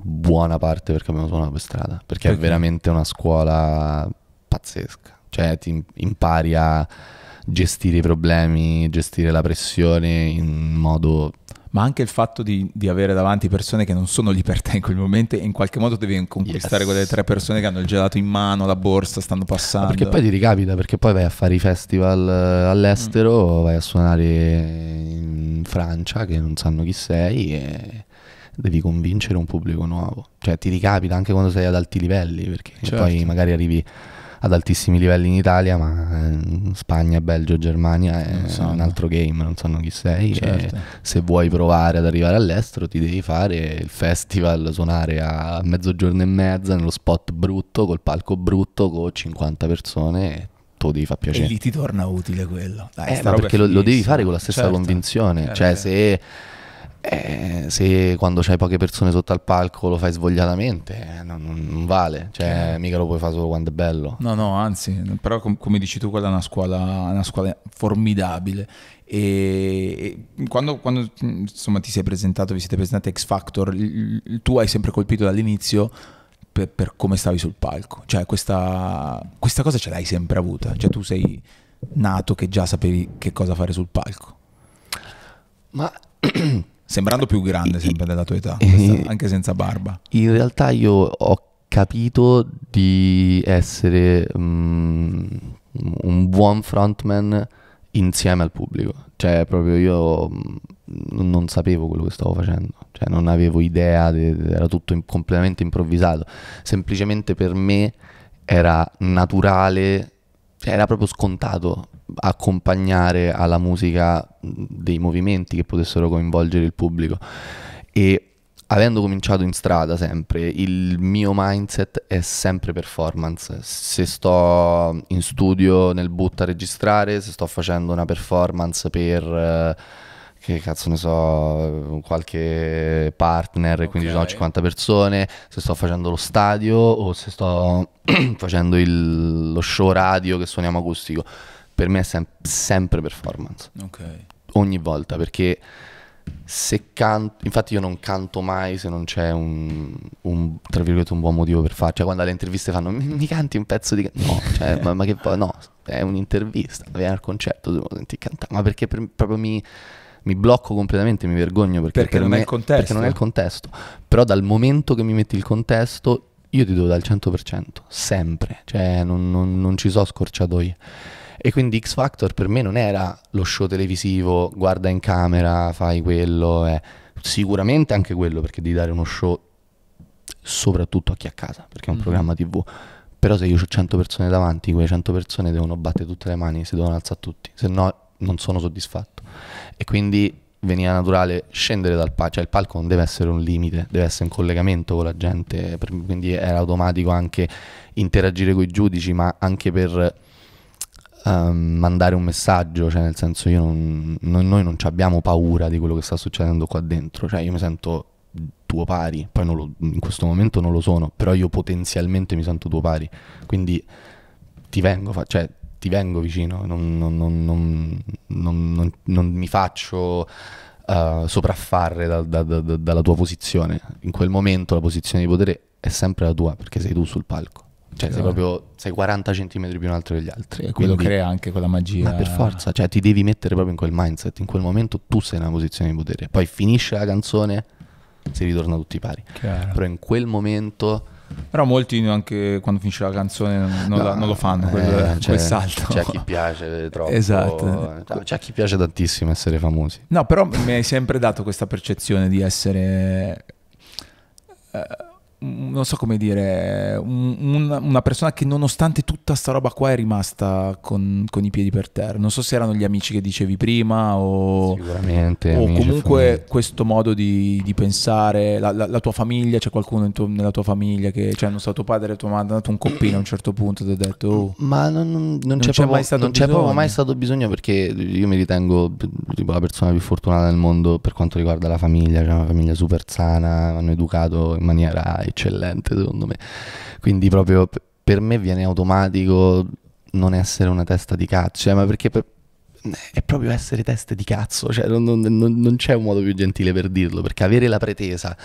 buona parte perché abbiamo suonato per strada, perché è Perché? veramente una scuola pazzesca. Cioè ti im- impari a gestire i problemi, gestire la pressione in modo Ma anche il fatto di, di avere davanti persone che non sono lì per te in quel momento e in qualche modo devi conquistare Yes. quelle tre persone che hanno il gelato in mano, la borsa, stanno passando. Perché poi ti ricapita, perché poi vai a fare i festival eh, all'estero, vai a suonare in Francia che non sanno chi sei e devi convincere un pubblico nuovo. Cioè ti ricapita anche quando sei ad alti livelli, perché Certo. poi magari arrivi ad altissimi livelli in Italia, ma in Spagna, Belgio, Germania è un altro game, non sanno chi sei. Certo. E se vuoi provare ad arrivare all'estero ti devi fare il festival, suonare a mezzogiorno e mezza nello spot brutto, col palco brutto, con 50 persone e lo devi far E piacere. lì ti torna utile quello. Dai, Eh, ma perché lo, lo devi fare con la stessa Certo. convinzione. Certo. Cioè, se, eh, se quando c'hai poche persone sotto al palco lo fai svogliatamente, eh, non, non- vale. Cioè, Chiaro. mica lo puoi fare solo quando è bello. No, no, anzi, però com- come dici tu, quella è una scuola, una scuola formidabile. E, e quando, quando, insomma ti sei presentato, vi siete presentati a X Factor, il- il- tu hai sempre colpito dall'inizio per, per come stavi sul palco. Cioè, questa, questa cosa ce l'hai sempre avuta. Cioè, tu sei nato che già sapevi che cosa fare sul palco. Ma Sembrando più grande sempre della tua età, Eh. questa- anche senza barba. in realtà io ho capito di essere mm, un buon frontman insieme al pubblico. Cioè, proprio io mm, non sapevo quello che stavo facendo, cioè non avevo idea, de- era tutto in- completamente improvvisato. Semplicemente per me era naturale, cioè era proprio scontato accompagnare alla musica dei movimenti che potessero coinvolgere il pubblico. E avendo cominciato in strada sempre, il mio mindset è sempre performance. Se sto in studio nel boot a registrare, se sto facendo una performance per eh, che cazzo ne so, qualche partner e quindi sono Ok. 50 persone, se sto facendo lo stadio o se sto facendo il- lo show radio che suoniamo acustico, per me è sem- sempre performance Ok. ogni volta perché se canto, infatti io non canto mai se non c'è un, un, tra virgolette un buon motivo per farlo, cioè quando alle interviste fanno mi, mi canti un pezzo di... ca-" no, cioè, ma, ma che poi no, è un'intervista, vieni al concerto, devo sentire cantare, ma perché per- proprio mi, mi blocco completamente, mi vergogno perché, Perché per non è me- il contesto. perché non è il contesto, però dal momento che mi metti il contesto io ti do dal 100%, sempre, cioè non, non- non ci so scorciatoie. E quindi X Factor per me non era lo show televisivo, guarda in camera, fai quello, eh. sicuramente anche quello perché devi dare uno show soprattutto a chi è a casa, perché è un Mhm. programma TV. Però se io ho 100 persone davanti, quelle 100 persone devono battere tutte le mani, si devono alzare tutti, se no non sono soddisfatto. E quindi veniva naturale scendere dal palco, cioè il palco non deve essere un limite, deve essere in collegamento con la gente, quindi era automatico anche interagire con i giudici, ma anche per ehm, mandare un messaggio, cioè nel senso io non, noi, noi non abbiamo paura di quello che sta succedendo qua dentro, cioè io mi sento tuo pari, poi non lo- in questo momento non lo sono, però io potenzialmente mi sento tuo pari, quindi ti vengo, fa- cioè, ti vengo vicino, non, non- non- non- non- non- non mi faccio eh, sopraffare da- da- da- dalla tua posizione. In quel momento la posizione di potere è sempre la tua, perché sei tu sul palco. Cioè, sei proprio sei 40 centimetri più in alto degli altri. E quello Quindi- crea anche quella magia. ma per forza, cioè ti devi mettere proprio in quel mindset, in quel momento tu sei nella posizione di potere, poi finisce la canzone, si ritorna tutti pari. Chiaro. Però in quel momento Però molti anche quando finisce la canzone non, non la- no, non lo fanno, quel, eh, quel salto. C'è chi piace troppo, Esatto. cioè, c'è a chi piace tantissimo essere famosi. No, però mi hai sempre dato questa percezione di essere, eh, non so come dire, un- un- una persona che nonostante tutta sta roba qua è rimasta con, con i piedi per terra. Non so se erano gli amici che dicevi prima o... Sicuramente. O e comunque famiglia. questo modo di, di pensare, la, la- la tua famiglia, c'è qualcuno tuo- nella tua famiglia che, cioè, non so, tuo padre e tua madre hanno dato un coppino a un certo punto, ti ha detto, oh, Ma non, non- non c'è, c'è proprio, mai stato non c'è proprio mai stato bisogno perché io mi ritengo tipo, la persona più fortunata del mondo per quanto riguarda la famiglia, cioè una famiglia super sana, mi hanno educato in maniera eccellente secondo me. Quindi proprio per me viene automatico non essere una testa di cazzo, cioè, ma perché per- è proprio essere teste di cazzo, cioè non, non- non- c'è un modo più gentile per dirlo, perché avere la pretesa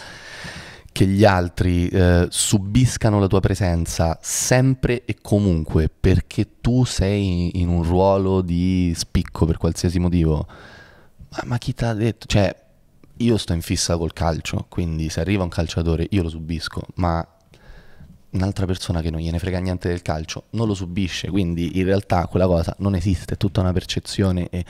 che gli altri eh, subiscano la tua presenza sempre e comunque perché tu sei in un ruolo di spicco per qualsiasi motivo, ma, ma chi te l'ha detto? Cioè, io sto in fissa col calcio, quindi se arriva un calciatore io lo subisco, ma un'altra persona che non gliene frega niente del calcio non lo subisce, quindi in realtà quella cosa non esiste, è tutta una percezione e,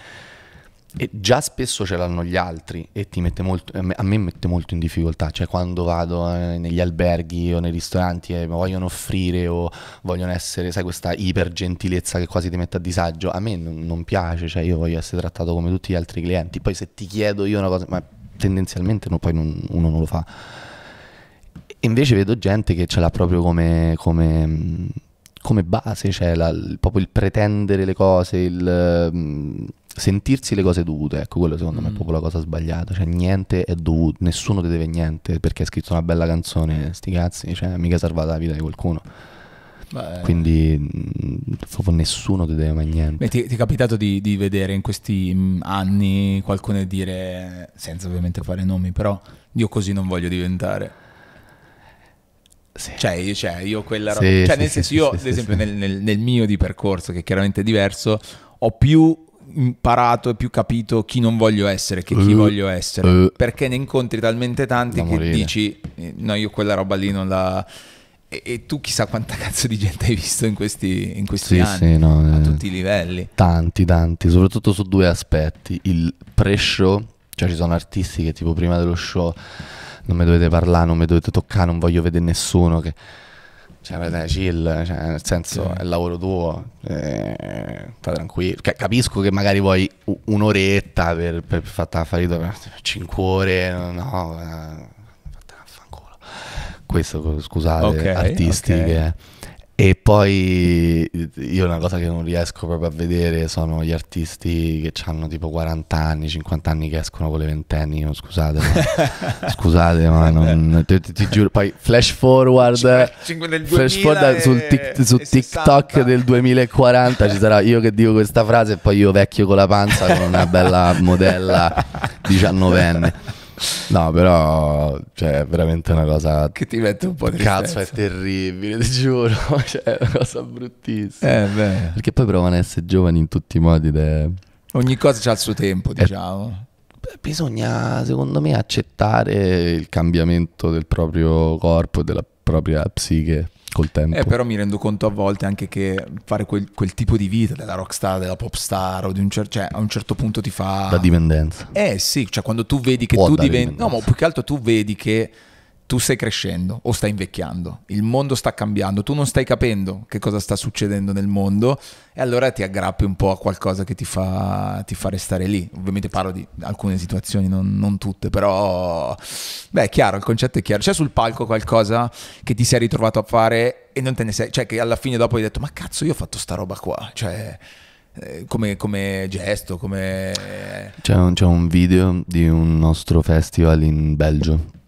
e già spesso ce l'hanno gli altri e molto, a me, mette molto in difficoltà, cioè quando vado eh, negli alberghi o nei ristoranti e mi vogliono offrire o vogliono essere, sai, questa iper gentilezza che quasi ti mette a disagio, a me non, non piace, cioè io voglio essere trattato come tutti gli altri clienti, poi se ti chiedo io una cosa, ma tendenzialmente no, poi non- uno non lo fa. Invece vedo gente che ce l'ha proprio come, come, come base, cioè la- il- proprio il pretendere le cose, il mh, sentirsi le cose dovute. Ecco, quello secondo me è Mm. proprio la cosa sbagliata. Cioè, niente è dovuto, nessuno ti deve niente perché hai scritto una bella canzone, sti cazzi, cioè, mica salvata la vita di qualcuno. Beh, Quindi, mh, proprio nessuno ti deve mai niente. Beh, ti, ti è capitato di, di vedere in questi mm, anni qualcuno dire, senza ovviamente fare nomi, però io così non voglio diventare. Sì. Cioè, io, cioè, io quella roba. Sì, cioè, sì, nel senso, io, ad esempio. Nel, nel- nel mio di percorso, che chiaramente è diverso, ho più imparato e più capito chi non voglio essere che chi Eh, voglio essere. eh. Perché ne incontri talmente tanti che morire. dici, eh, no, io quella roba lì non la. E, e tu chissà quanta cazzo di gente hai visto in questi, in questi Sì, anni, sì, no, a eh. tutti i livelli. Tanti, tanti, soprattutto su due aspetti. Il pre-show, cioè ci sono artisti che tipo prima dello show non mi dovete parlare, non mi dovete toccare, non voglio vedere nessuno. Che... Cioè, vedete, chill, cioè, nel senso Sì. è il lavoro tuo, eh, sta tranquillo. Ca- capisco che magari vuoi un'oretta per, per fatta affarito, per 5 ore, no, eh. Questo, scusate, Ok, artisti ok. che... E poi io una cosa che non riesco proprio a vedere sono gli artisti che hanno tipo 40 anni, 50 anni che escono con le ventenni. no, Scusate, ma, scusate, ma non, ti, ti- giuro. Poi flash forward, flash 2000 forward sul, tic- su TikTok 60. del 2040 ci sarà io che dico questa frase e poi io vecchio con la panza con una bella modella 19enne. No, però cioè, è veramente una cosa Che ti mette un po' di Cazzo, è terribile, ti giuro. cioè, è una cosa bruttissima. Eh, beh, Perché poi provano a essere giovani in tutti i modi. è- ogni cosa c'ha il suo tempo, Eh, diciamo. Beh, Bisogna, secondo me, accettare il cambiamento del proprio corpo e della propria psiche col tempo. Eh, però mi rendo conto a volte anche che fare quel, quel tipo di vita della rockstar, della pop star, o di un cer- cioè, a un certo punto ti fa... Da dipendenza. Eh sì, cioè quando tu vedi che Può tu diventi... No, ma più che altro tu vedi che tu stai crescendo o stai invecchiando, il mondo sta cambiando, tu non stai capendo che cosa sta succedendo nel mondo e allora ti aggrappi un po' a qualcosa che ti fa, ti fa restare lì. Ovviamente parlo di alcune situazioni, non, non tutte, però... Beh, è chiaro, il concetto è chiaro. C'è sul palco qualcosa che ti sei ritrovato a fare e non te ne sei... Cioè che alla fine dopo hai detto, ma cazzo io ho fatto sta roba qua, cioè... eh, come, come gesto, come... C'è un, c'è un video di un nostro festival in Belgio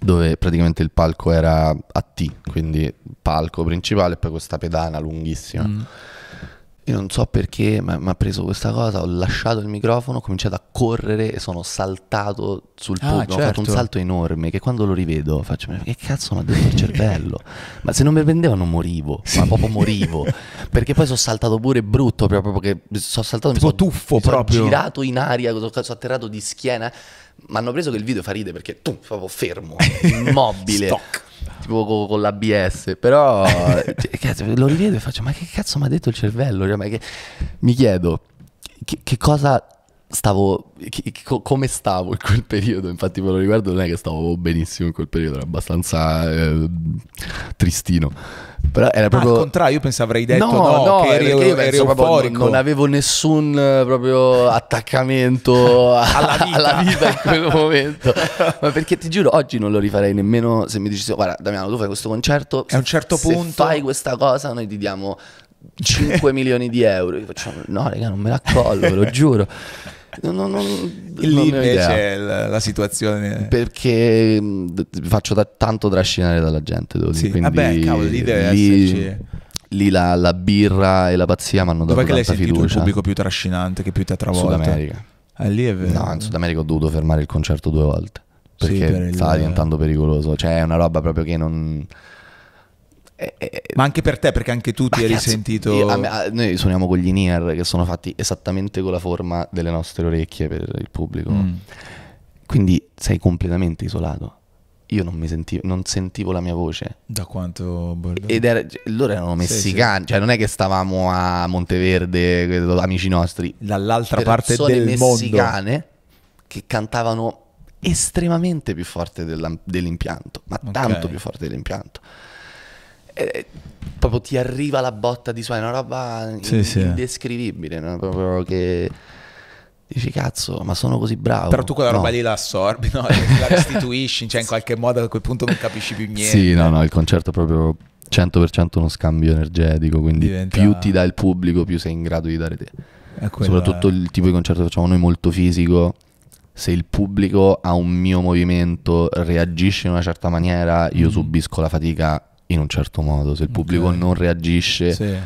dove praticamente il palco era a T, quindi palco principale e poi questa pedana lunghissima. Mm. Io non so perché mi ha preso questa cosa, ho lasciato il microfono, ho cominciato a correre e sono saltato sul Ah, pubblico. Ho fatto un certo. salto enorme che quando lo rivedo faccio, "Ma che cazzo mi ha detto il cervello? ma se non mi prendevano morivo, ma proprio morivo. Perché poi sono saltato pure brutto, proprio perché sono saltato, Tipo mi sono, tuffo mi sono proprio. girato in aria, sono sono atterrato di schiena. Mi hanno preso che il video fa ride perché tu proprio fermo, immobile. Tipo co- con, l'ABS, però cioè, cazzo, lo rivedo e faccio: Ma che cazzo mi ha detto il cervello? Cioè, ma che- Mi chiedo che, che cosa stavo, che- che- co- come stavo in quel periodo. Infatti, me lo ricordo, non è che stavo benissimo in quel periodo, era abbastanza eh, tristino. Però era Ah, al proprio. contrario, io pensavo avrei detto no, che eri, perché io eri penso proprio euforico. non, non avevo nessun proprio attaccamento Alla vita. alla vita in quel momento. Ma perché ti giuro, oggi non lo rifarei nemmeno se mi dicessi, guarda Damiano, tu fai questo concerto. A un certo se punto- fai questa cosa, noi ti diamo 5 milioni di euro. Io faccio, no, raga, non me la collo, ve lo giuro. Non, non, non, lì invece la, la situazione... Perché mi faccio da- tanto trascinare dalla gente, devo Sì, dire. Quindi vabbè, cavolo, lì deve lì- esserci- lì la, la birra e la pazzia mi hanno dato Dov'è che l'hai tanta sentito fiducia. il pubblico più trascinante, che più ti ha travolto? Sud America. Ah, lì è vero. No, in Sud America ho dovuto fermare il concerto due volte. Sì, Perché per il- stava diventando pericoloso. Cioè, è una roba proprio che non. È- è- Ma anche per te, perché anche tu ti eri sentito... io- a me- a- noi suoniamo con gli in-ear che sono fatti esattamente con la forma delle nostre orecchie per il pubblico. Mm. Quindi sei completamente isolato. Io non mi sentivo, non sentivo la mia voce. Da quanto... Ed era, loro erano Sì, messicani, cioè non è che stavamo a Monteverde, amici nostri. Dall'altra parte del mondo. messicane che cantavano estremamente più forte dell'impianto, ma Ok. tanto più forte dell'impianto. E, proprio ti arriva la botta di suono, è una roba in- Sì, sì. indescrivibile, no? proprio che dici cazzo, ma sono così bravo. Però tu quella roba No. lì la assorbi, no? la restituisci, cioè in qualche modo a quel punto non capisci più niente. Sì, no, no, il concerto è proprio 100% uno scambio energetico, quindi Diventa- più ti dà il pubblico, più sei in grado di dare te. Quella- Soprattutto il tipo di concerto che facciamo noi molto fisico. Se il pubblico a un mio movimento reagisce in una certa maniera, io Mm. subisco la fatica in un certo modo. Se il pubblico Ok. non reagisce, Sì.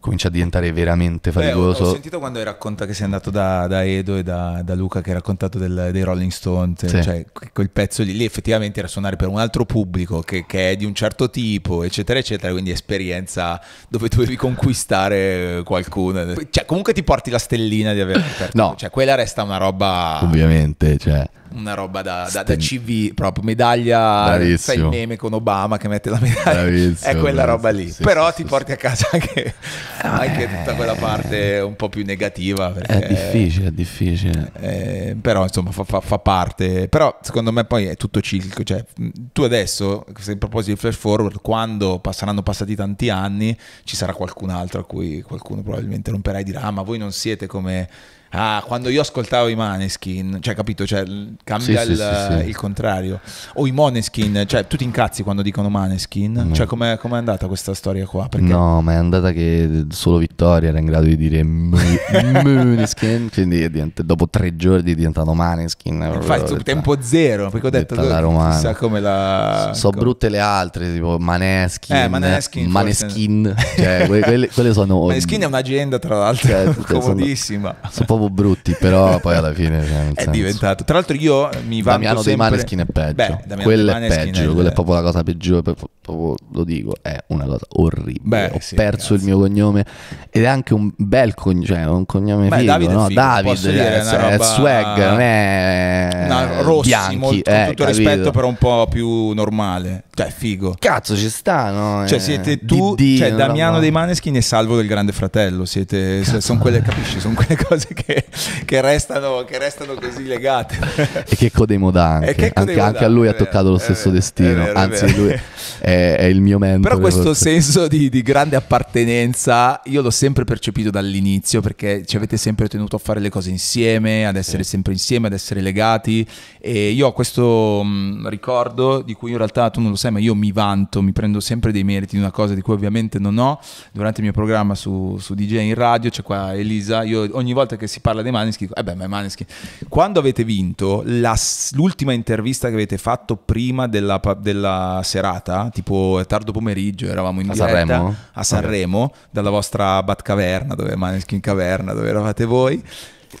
comincia a diventare veramente Beh, ho, faticoso. ho sentito quando hai raccontato che sei andato da, da Edo e da, da Luca che hai raccontato del- dei Rolling Stone, te- Sì. cioè que- quel pezzo lì, lì effettivamente era suonare per un altro pubblico che, che è di un certo tipo, eccetera, eccetera, quindi esperienza dove dovevi conquistare qualcuno. Cioè comunque ti porti la stellina di aver aperto. No. Cioè quella resta una roba... Ovviamente, cioè, Una roba da, da- da CV, proprio medaglia, Bravissimo. sai il meme con Obama che mette la medaglia, Bravissimo, è quella roba lì. sì, Però sì, ti sì, porti a casa anche, anche tutta quella parte un po' più negativa. Perché, è difficile, è difficile. eh, però insomma fa, fa- fa parte. Però secondo me poi è tutto ciclico. Cioè, tu adesso, se in proposito di flash forward, quando passeranno passati tanti anni, ci sarà qualcun altro a cui qualcuno probabilmente romperà e dirà: "Ah, ma voi non siete come. Ah, quando io ascoltavo i Maneskin, cioè capito, cioè, cambia Sì, il, sì, il contrario. O i Moneskin, cioè tu ti incazzi quando dicono Maneskin? No. Cioè com'è, com'è andata questa storia qua? Perché No, ma è andata che solo Vittoria era in grado di dire Måneskin, quindi è divent- dopo tre giorni è diventato Maneskin. tu tempo zero, perché ho detto detta alla romana. chissà come la... So come- brutte le altre, tipo Maneskin, Eh, Maneskin, forse- Maneskin, cioè quelle, quelle- sono... Maneskin è un'agenda tra l'altro Cioè, tutte sono- comodissima. Sono proprio brutti, però poi alla fine... cioè, È senso, diventato. Tra l'altro io mi vanto Damiano dei sempre... Maneskin è peggio, Beh, Damiano quello dei è peggio, il- quella è proprio la cosa peggiore, proprio lo dico, è una cosa orribile. Beh, Ho sì, perso ragazzi. il mio cognome ed è anche un bel cognome, cioè un cognome Beh, figo, Davide è no? figo, David, dire, è una è roba- swag, non è No, Rossi, Bianchi, molto, eh, con tutto capito? rispetto, però un po' più normale. Cioè, figo. Cazzo ci sta, no? Cioè, Eh, siete tu, DD, cioè Damiano roba- dei Maneskin e Salvo del Grande Fratello. Siete, sono quelle, capisci? Sono quelle cose che, che restano, che restano così legate. E che Checco dei Moda E anche, anche, anche a lui è ha toccato lo è stesso destino, è è anzi lui è, è il mio mentore. Però questo senso di, di grande appartenenza io l'ho sempre percepito dall'inizio perché ci avete sempre tenuto a fare le cose insieme, ad essere sempre insieme, ad essere legati e io ho questo mh, ricordo di cui in realtà tu non lo sai ma io mi vanto, mi prendo sempre dei meriti di una cosa di cui ovviamente non ho. Durante il mio programma su, su DJ in radio c'è qua Elisa, io ogni volta che si parla dei Maneskin dico eh beh ma i Maneskin. Quando avete vinto la l'ultima intervista che avete fatto prima della, della serata, tipo tardo pomeriggio, eravamo in A diretta Sanremo? a Sanremo, dalla vostra Batcaverna, dove Maneskin Caverna, dove eravate voi.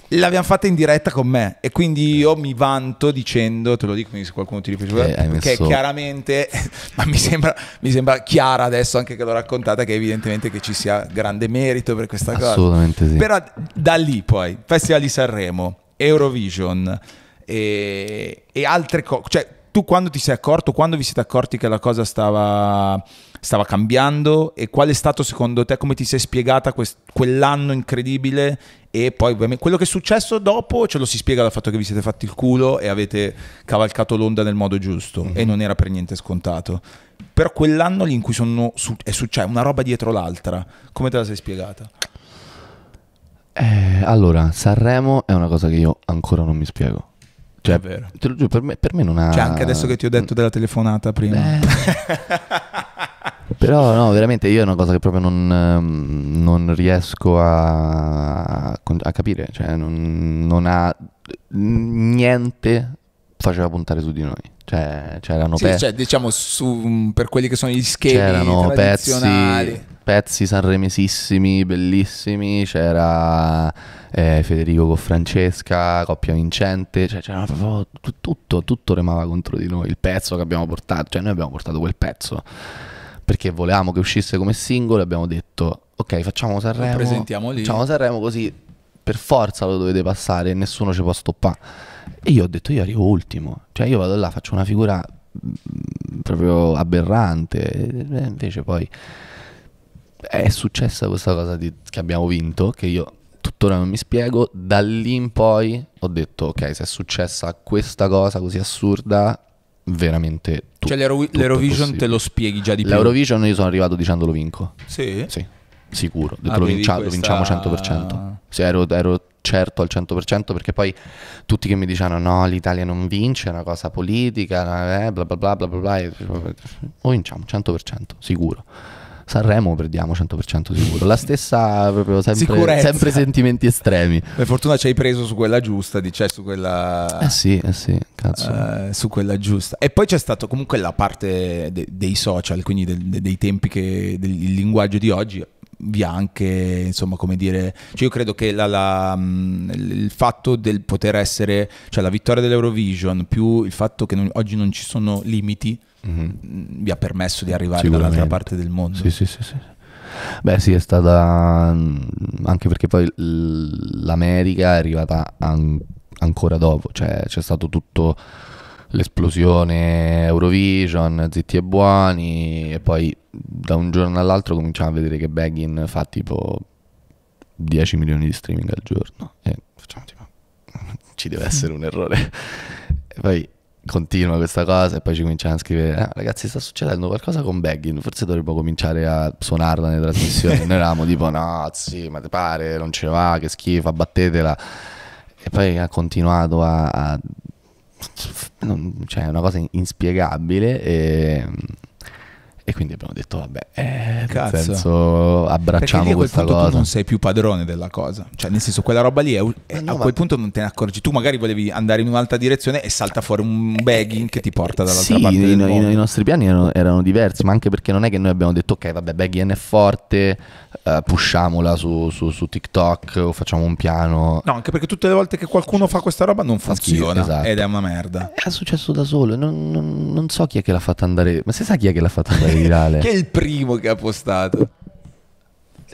L'abbiamo fatta in diretta con me e quindi io mi vanto dicendo, te lo dico se qualcuno ti ripeto, che messo- chiaramente, ma mi sembra, mi sembra chiara adesso anche che l'ho raccontata, che evidentemente che ci sia grande merito per questa cosa. Assolutamente sì. Però da lì poi, Festival di Sanremo, Eurovision e, e altre cose, cioè tu quando ti sei accorto, quando vi siete accorti che la cosa stava, stava cambiando e qual è stato secondo te, come ti sei spiegata quest- quell'anno incredibile e poi ovviamente quello che è successo dopo ce lo si spiega dal fatto che vi siete fatti il culo e avete cavalcato l'onda nel modo giusto e non era per niente scontato. Però quell'anno lì in cui sono su- è successo una roba dietro l'altra, come te la sei spiegata? Eh, allora, Sanremo è una cosa che io ancora non mi spiego. Cioè, È vero. te lo giuro, per me, per me non ha... Cioè, anche adesso che ti ho detto della telefonata prima. Eh. Però no, veramente io è una cosa che proprio non, ehm, non riesco a, a capire, cioè non, non ha niente faceva puntare su di noi, cioè c'erano, Sì, pe- cioè, diciamo su, per quelli che sono gli schemi c'erano pezzi, tradizionali. pezzi sanremesissimi, bellissimi, c'era eh, Federico con Francesca, coppia vincente, cioè c'era proprio tu- tutto, tutto remava contro di noi, il pezzo che abbiamo portato, cioè noi abbiamo portato quel pezzo perché volevamo che uscisse come singolo e abbiamo detto ok facciamo Sanremo, presentiamo lì. facciamo Sanremo così per forza lo dovete passare e nessuno ci può stoppare. E io ho detto io arrivo ultimo, cioè io vado là, faccio una figura mm, proprio aberrante, e invece poi è successa questa cosa di- che abbiamo vinto, che io tuttora non mi spiego, da lì in poi ho detto ok se è successa questa cosa così assurda, veramente tutto, Cioè l'Eurovision te lo spieghi già di più. L'Eurovision io sono arrivato dicendo lo vinco. Sì. Sì, sicuro. Detto lo, vincia- lo questa- vinciamo 100%. Sì, ero, ero certo al 100% perché poi tutti che mi dicevano no, l'Italia non vince, è una cosa politica, eh, bla bla bla bla bla bla. Lo vinciamo 100%, sicuro. Sanremo perdiamo 100% sicuro. La stessa proprio sempre, sempre sentimenti estremi. Per fortuna ci hai preso su quella giusta, di- cioè su quella... Eh sì, eh sì, cazzo. eh, su quella giusta. E poi c'è stato comunque la parte de- dei social, quindi del- de- dei tempi che del il linguaggio di oggi vi ha anche, insomma, come dire, cioè io credo che la- la, mh, il fatto del poter essere, cioè la vittoria dell'Eurovision più il fatto che non- oggi non ci sono limiti Mhm. mh, vi ha permesso di arrivare dall'altra parte del mondo. Sì, sì, sì, sì. Beh, sì, è stata mm, anche perché poi l'America è arrivata an- ancora dopo, cioè c'è stato tutto l'esplosione Eurovision, zitti e buoni, e poi da un giorno all'altro cominciamo a vedere che Begin fa tipo 10 milioni di streaming al giorno. E facciamo tipo ci deve essere un errore. E poi continua questa cosa e poi ci cominciamo a scrivere "Ah, ragazzi sta succedendo qualcosa con Baggin forse dovremmo cominciare a suonarla nelle trasmissioni. Noi eravamo tipo no sì ma ti pare non ce va che schifo abbattetela. E poi ha continuato a, a- non- cioè è una cosa inspiegabile e, e quindi abbiamo detto vabbè eh, Cazzo. nel senso Perché abbracciamo quel questa punto tu cosa non sei più padrone della cosa. Cioè, nel senso, quella roba lì è, è- no, a quel punto non te ne accorgi. Tu magari volevi andare in un'altra direzione e salta fuori un bagging che ti porta dall'altra sì, parte i, i- i nostri piani erano, erano diversi, ma anche perché non è che noi abbiamo detto ok, vabbè, Begin è forte, eh, pusciamola su, su- su TikTok o facciamo un piano. No, anche perché tutte le volte che qualcuno fa questa roba non funziona esatto. ed è una merda. È successo da solo, non, non- non so chi è che l'ha fatta andare, ma si sa chi è che l'ha fatta andare virale? Chi è il primo che ha postato?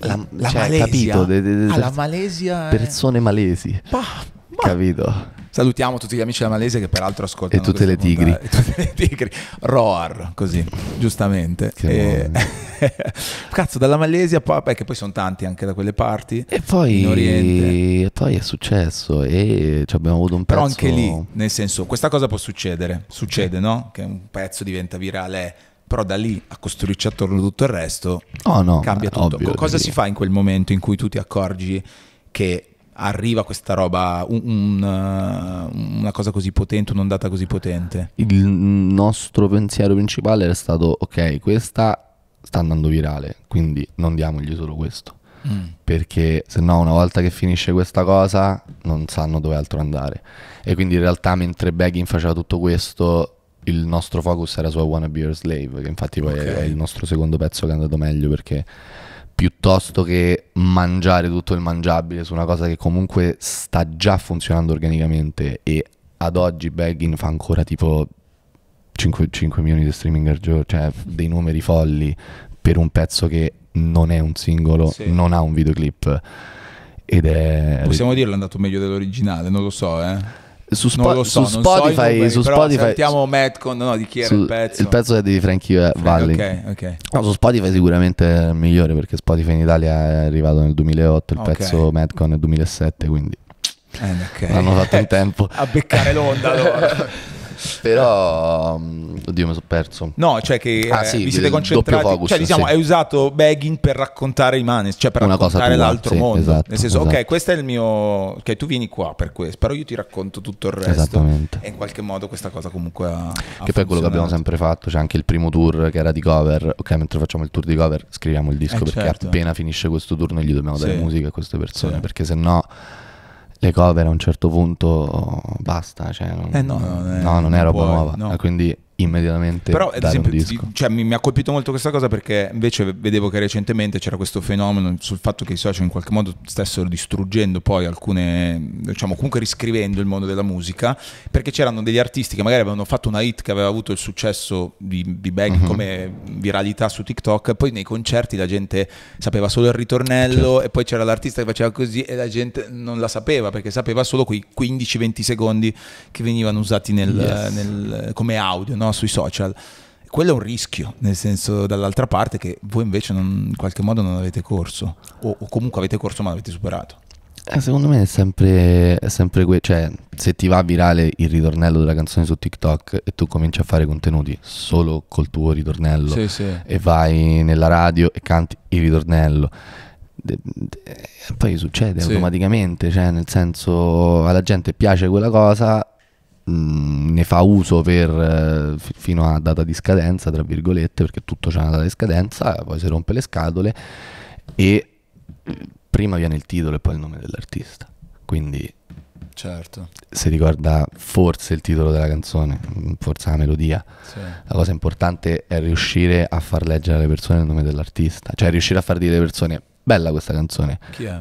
La, La cioè, Malesia. capito? De- de- de- Ah, la Malesia. è- persone malesi, Ma- ma- capito? Salutiamo tutti gli amici della Malesia che peraltro ascoltano E tutte le tigri. E tutte le tigri. Roar, così, giustamente. E- Cazzo, dalla Malesia, poi, beh, che poi sono tanti anche da quelle parti. E poi, In Oriente. e poi è successo e ci abbiamo avuto un pezzo... Però anche lì, nel senso, questa cosa può succedere, succede, no? Che un pezzo diventa virale però da lì a costruirci attorno tutto il resto Oh no, cambia è tutto. ovvio Co- Cosa si fa in quel momento in cui tu ti accorgi che arriva questa roba, un- un, uh, una cosa così potente, un'ondata così potente? Il nostro pensiero principale era stato, ok, questa sta andando virale, quindi non diamogli solo questo. Mm. Perché se no una volta che finisce questa cosa non sanno dove altro andare. E quindi in realtà mentre Beggin faceva tutto questo, il nostro focus era su I Wanna Be Your Slave, che infatti poi è- Ok. è il nostro secondo pezzo che è andato meglio perché piuttosto che mangiare tutto il mangiabile su una cosa che comunque sta già funzionando organicamente e ad oggi Beggin fa ancora tipo 5, 5 milioni di streaming al giorno, cioè dei numeri folli per un pezzo che non è un singolo, Sì. non ha un videoclip ed è Possiamo dirlo è andato meglio dell'originale, non lo so, eh. Su, Spo- so, su non so Spotify, numeri, su Spotify sentiamo Madcon, no, di chi era su- il pezzo. il pezzo è di Frankie Valli. Ok, ok. No, su Spotify sicuramente è il migliore perché Spotify in Italia è arrivato nel 2008, il Ok. pezzo Madcon nel 2007, quindi Eh, ok. l'hanno fatto in tempo. a beccare l'onda allora. Però, mm, oddio, mi sono perso. No, cioè che Ah, eh, sì, vi siete concentrati, focus, cioè diciamo sì. hai usato Begging per raccontare i manes, cioè per Una raccontare tua, l'altro sì, mondo. esatto, Nel senso, ok, esatto. questo è il mio ok, tu vieni qua per questo, però io ti racconto tutto il resto. Esattamente. E in qualche modo questa cosa comunque ha, ha Che poi è quello che abbiamo sempre fatto, c'è anche il primo tour che era di cover, ok mentre facciamo il tour di cover scriviamo il disco Eh, perché certo. appena finisce questo tour noi gli dobbiamo dare musica a queste persone, perché se no le cover a un certo punto basta, cioè non, Eh, no, non è- no, non è roba puoi, nuova, no. quindi immediatamente Però ad esempio cioè, mi, mi ha colpito molto questa cosa perché invece vedevo che recentemente c'era questo fenomeno sul fatto che i social in qualche modo stessero distruggendo poi alcune, diciamo comunque riscrivendo il mondo della musica perché c'erano degli artisti che magari avevano fatto una hit che aveva avuto il successo di, di Bang Mhm. come viralità su TikTok e poi nei concerti la gente sapeva solo il ritornello Certo. e poi c'era l'artista che faceva così e la gente non la sapeva perché sapeva solo quei 15-20 secondi che venivano usati nel- Yes. nel- come audio no? Sui social. Quello è un rischio, nel senso dall'altra parte che voi invece non- in qualche modo non avete corso o, o comunque avete corso ma l'avete superato. Eh, secondo me è sempre, è sempre que- cioè se ti va virale il ritornello della canzone su TikTok e tu cominci a fare contenuti solo col tuo ritornello sì. e vai nella radio e canti il ritornello. de- de- poi succede Sì. automaticamente, cioè nel senso alla gente piace quella cosa, mh, ne fa uso per, eh, fi- fino a data di scadenza, tra virgolette, perché tutto c'ha una data di scadenza, poi si rompe le scatole e eh, prima viene il titolo e poi il nome dell'artista. Quindi Certo. si ricorda forse il titolo della canzone, mh, forse la melodia. Sì. La cosa importante è riuscire a far leggere alle persone il nome dell'artista, cioè riuscire a far dire alle persone bella questa canzone,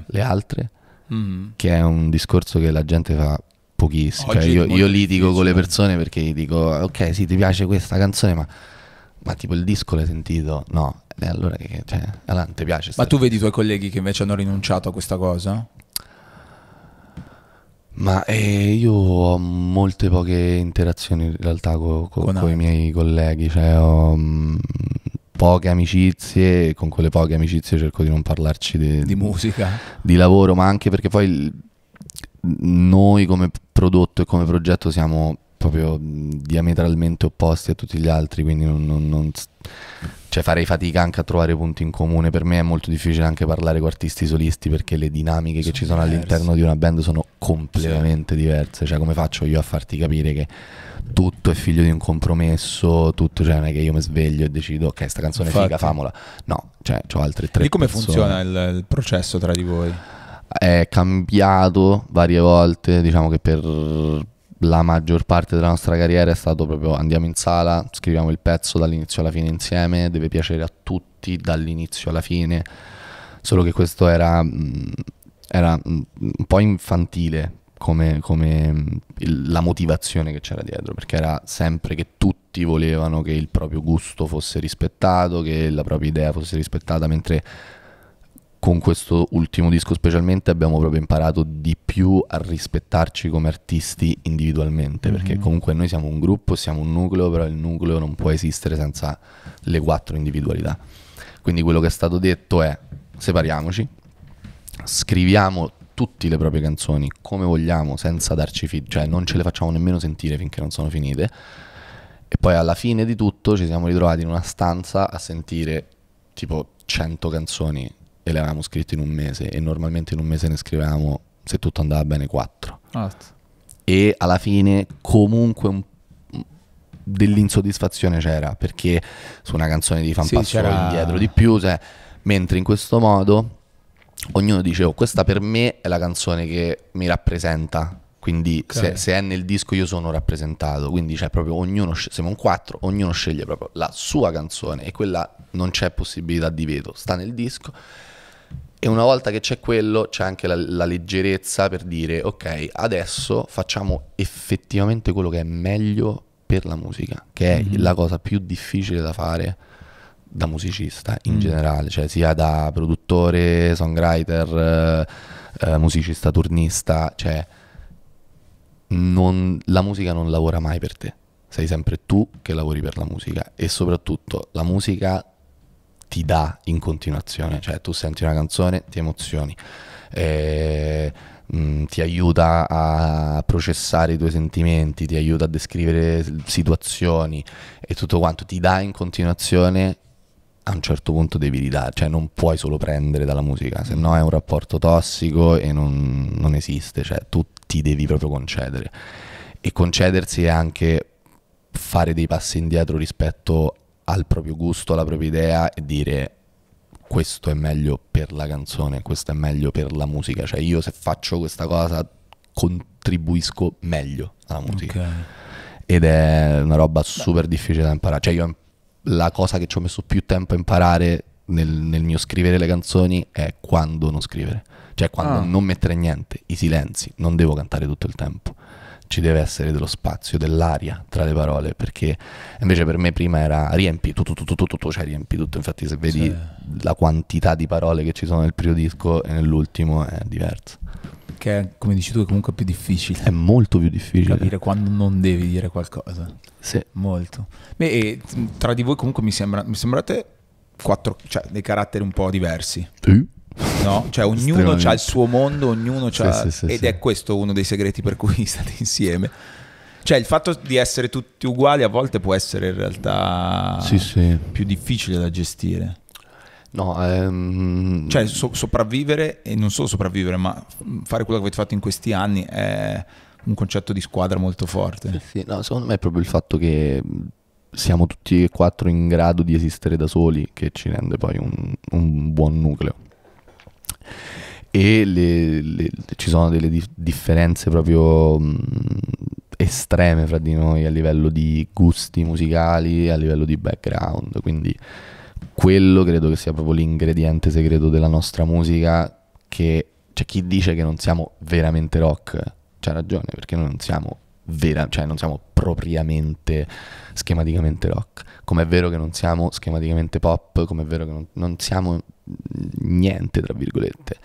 le altre, Mm. che è un discorso che la gente fa pochissimo. Cioè, io, io litigo con le persone perché gli dico ok sì ti piace questa canzone ma, ma tipo il disco l'hai sentito? No, e allora che, cioè, allora non ti piace. sta Ma tu vedi i tuoi colleghi che invece hanno rinunciato a questa cosa? Ma eh, io ho molte poche interazioni in realtà co- co- Con con i miei colleghi, cioè ho mm, poche amicizie e con quelle poche amicizie cerco di non parlarci di, Di musica? di lavoro, ma anche perché poi il- noi come prodotto e come progetto siamo proprio mh, diametralmente opposti a tutti gli altri, quindi non, non- non cioè farei fatica anche a trovare punti in comune. Per me è molto difficile anche parlare con artisti solisti perché le dinamiche che Sono ci sono diverse. all'interno di una band sono completamente diverse. Cioè, come faccio io a farti capire che tutto è figlio di un compromesso, tutto, cioè non è che io mi sveglio e decido, ok, sta canzone è figa, famola. No, cioè, ho altre tre Lì come persone. funziona il, il processo tra di voi? È cambiato varie volte, diciamo che per la maggior parte della nostra carriera è stato proprio andiamo in sala, scriviamo il pezzo dall'inizio alla fine insieme, deve piacere a tutti dall'inizio alla fine, solo che questo era, mh, era mh, un po' infantile come, come, il- la motivazione che c'era dietro, perché era sempre che tutti volevano che il proprio gusto fosse rispettato, che la propria idea fosse rispettata, mentre con questo ultimo disco specialmente abbiamo proprio imparato di più a rispettarci come artisti individualmente, perché Mhm. comunque noi siamo un gruppo, siamo un nucleo, però il nucleo non può esistere senza le quattro individualità. Quindi quello che è stato detto è separiamoci, scriviamo tutte le proprie canzoni come vogliamo senza darci feed, cioè non ce le facciamo nemmeno sentire finché non sono finite. E poi poi alla fine di tutto ci siamo ritrovati in una stanza a sentire tipo 100 canzoni e le avevamo scritte in un mese e normalmente in un mese ne scrivevamo, se tutto andava bene, 4. Ah, E alla fine comunque un dell'insoddisfazione c'era perché su una canzone di fan Sì, passo indietro di più cioè, mentre in questo modo ognuno dice oh questa per me è la canzone che mi rappresenta. Quindi Ok. se, se è nel disco io sono rappresentato. Quindi c'è proprio ognuno siamo un quattro ognuno sceglie proprio la sua canzone e quella non c'è possibilità di veto. Sta nel disco e una volta che c'è quello, c'è anche la, la leggerezza per dire, ok, adesso facciamo effettivamente quello che è meglio per la musica, che è Mhm. la cosa più difficile da fare da musicista in Mm. generale, cioè sia da produttore, songwriter, eh, eh, musicista, turnista, cioè non- la musica non lavora mai per te, sei sempre tu che lavori per la musica e soprattutto la musica ti dà in continuazione, cioè tu senti una canzone, ti emozioni, eh, mh, ti aiuta a processare i tuoi sentimenti, ti aiuta a descrivere situazioni e tutto quanto, ti dà in continuazione, a un certo punto devi ridare, cioè non puoi solo prendere dalla musica, se no è un rapporto tossico e non, non esiste, cioè tu ti devi proprio concedere. E concedersi è anche fare dei passi indietro rispetto al proprio gusto, alla propria idea e dire questo è meglio per la canzone, questo è meglio per la musica, cioè io se faccio questa cosa contribuisco meglio alla musica ok. ed è una roba super difficile da imparare, cioè io la cosa che ci ho messo più tempo a imparare nel, nel mio scrivere le canzoni è quando non scrivere, cioè quando Ah. non mettere niente, i silenzi, non devo cantare tutto il tempo. Ci deve essere dello spazio, dell'aria tra le parole, perché invece per me prima era riempi tutto, tutto, tutto, tutto, cioè riempi tutto. Infatti, se vedi Sì. la quantità di parole che ci sono nel primo disco e nell'ultimo è diversa. Che è, come dici tu, è comunque più difficile È molto più difficile. capire quando non devi dire qualcosa. Sì. Molto. Beh, tra di voi comunque mi, sembra, mi sembrate quattro, cioè dei caratteri un po' diversi, Sì. No? Cioè ognuno ha il suo mondo, ognuno ha... sì, sì, ed sì. è questo uno dei segreti per cui state insieme. Cioè il fatto di essere tutti uguali a volte può essere in realtà più difficile da gestire. No, ehm, Cioè so- sopravvivere e non solo sopravvivere, ma fare quello che avete fatto in questi anni è un concetto di squadra molto forte. Sì, no, secondo me è proprio il fatto che siamo tutti e quattro in grado di esistere da soli che ci rende poi un, un buon nucleo. E le- le- ci sono delle dif- differenze proprio mh, estreme fra di noi a livello di gusti musicali, a livello di background, quindi quello credo che sia proprio l'ingrediente segreto della nostra musica che c'è chi dice che non siamo veramente rock, c'ha ragione, perché noi non siamo vera, cioè non siamo propriamente schematicamente rock, come è vero che non siamo schematicamente pop, come è vero che non, non siamo niente, tra virgolette.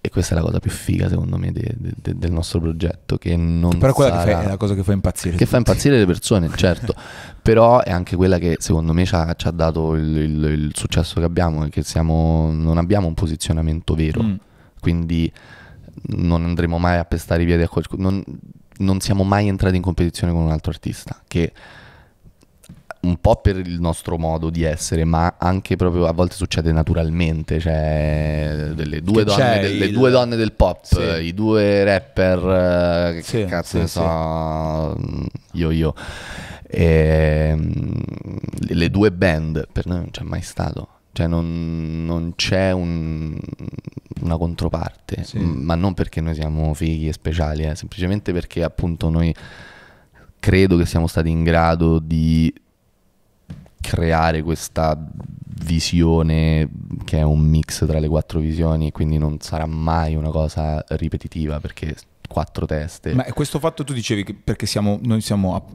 E- questa è la cosa più figa, secondo me, de- de- de- del nostro progetto, che non Però quella che sarà- fai è la cosa che fa impazzire. che fa tutti. impazzire le persone, certo, però è anche quella che secondo me ci ha, ci ha dato il, il- il successo che abbiamo, è che siamo, non abbiamo un posizionamento vero, Mm. quindi non andremo mai a pestare i piedi a qualcuno, non, non siamo mai entrati in competizione con un altro artista, che un po' per il nostro modo di essere, ma anche proprio a volte succede naturalmente, cioè delle due, donne c'è del, le il- due donne del pop, Sì. i due rapper, eh, che Sì, cazzo sì, ne so, io io, Ehm, le due band per noi non c'è mai stato. Cioè non, non c'è un- una controparte, Sì. ma non perché noi siamo fighi e speciali, eh, semplicemente perché appunto noi credo che siamo stati in grado di creare questa visione che è un mix tra le quattro visioni, quindi non sarà mai una cosa ripetitiva perché quattro teste. Ma questo fatto tu dicevi che perché siamo, noi siamo,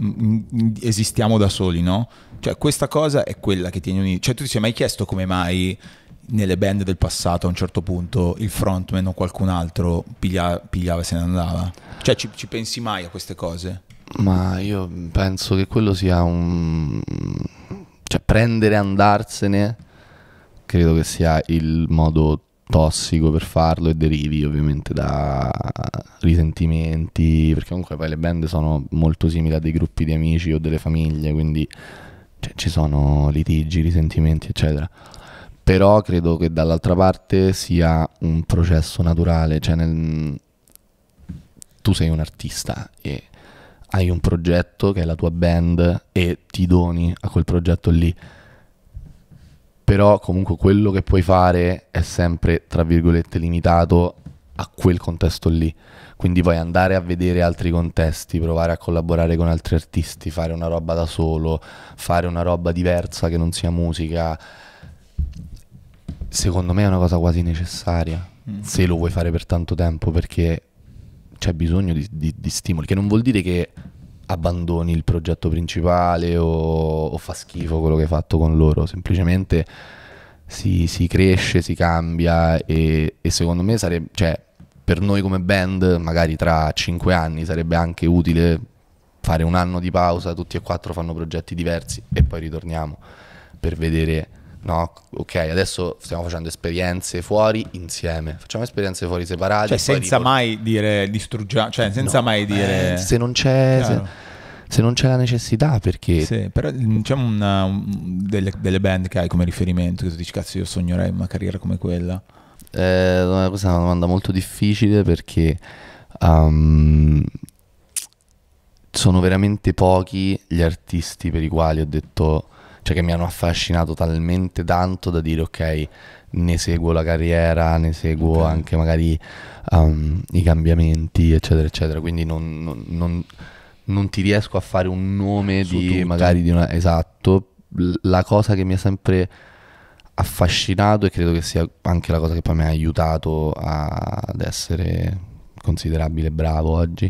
esistiamo da soli, no? Cioè questa cosa è quella che tiene uniti. Cioè tu ti sei mai chiesto come mai nelle band del passato a un certo punto il frontman o qualcun altro piglia- pigliava e se ne andava? Cioè ci, ci pensi mai a queste cose? Ma io penso che quello sia un... cioè prendere e andarsene credo che sia il modo tossico per farlo e derivi ovviamente da risentimenti, perché comunque poi le band sono molto simili a dei gruppi di amici o delle famiglie, quindi cioè, ci sono litigi, risentimenti, eccetera. Però credo che dall'altra parte sia un processo naturale, cioè nel... tu sei un artista e hai un progetto che è la tua band e ti doni a quel progetto lì però comunque quello che puoi fare è sempre, tra virgolette, limitato a quel contesto lì. Quindi puoi andare a vedere altri contesti, provare a collaborare con altri artisti, fare una roba da solo, fare una roba diversa che non sia musica. Secondo me è una cosa quasi necessaria, mm. se lo vuoi fare per tanto tempo, perché c'è bisogno di, di, di stimoli, che non vuol dire che abbandoni il progetto principale o, o, fa schifo quello che hai fatto con loro, semplicemente si, si cresce, si cambia e, e, secondo me sarebbe, cioè, per noi come band, magari tra cinque anni sarebbe anche utile fare un anno di pausa, tutti e quattro fanno progetti diversi e poi ritorniamo per vedere no, ok, adesso stiamo facendo esperienze fuori insieme, facciamo esperienze fuori separate. Cioè, senza riport- mai dire distruggiamo, cioè, senza no, mai dire. Eh, se non c'è. Se, se, non c'è la necessità, perché. Sì, però diciamo una, un, delle, delle, band che hai come riferimento, che tu dici, cazzo, io sognerei una carriera come quella. Eh, questa è una domanda molto difficile perché. Um, sono veramente pochi gli artisti per i quali ho detto cioè che mi hanno affascinato talmente tanto da dire ok, ne seguo la carriera, ne seguo okay. anche magari um, i cambiamenti, eccetera, eccetera. Quindi non, non, non, non, ti riesco a fare un nome Su di tutto. magari di una... Esatto, la cosa che mi ha sempre affascinato e credo che sia anche la cosa che poi mi ha aiutato a, ad essere considerabile bravo oggi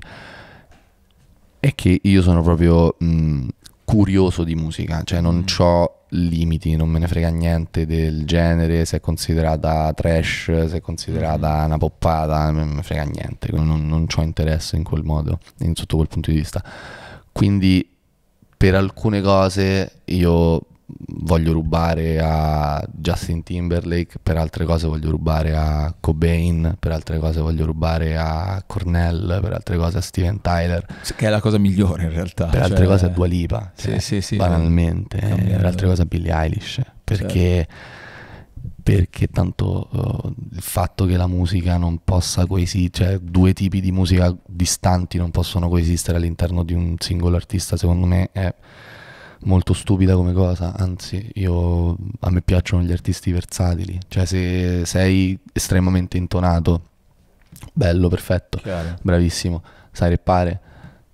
è che io sono proprio mh, curioso di musica, cioè non mm. ho limiti, non me ne frega niente del genere, se è considerata trash, se è considerata mm. una poppata, non me ne frega niente, non, non ho interesse in quel modo, in, sotto quel punto di vista. Quindi per alcune cose io voglio rubare a Justin Timberlake, per altre cose voglio rubare a Cobain, per altre cose voglio rubare a Cornell, per altre cose a Steven Tyler. Che è la cosa migliore in realtà. Per cioè... altre cose a Dua Lipa, sì, cioè, sì, sì, banalmente, eh, per altre cose a Billie Eilish, perché... Certo. Perché tanto uh, il fatto che la musica non possa coesistere, cioè due tipi di musica distanti non possono coesistere all'interno di un singolo artista, secondo me è molto stupida come cosa, anzi io, a me piacciono gli artisti versatili, cioè se sei estremamente intonato, bello, perfetto, Chiaro. bravissimo, sai rappare,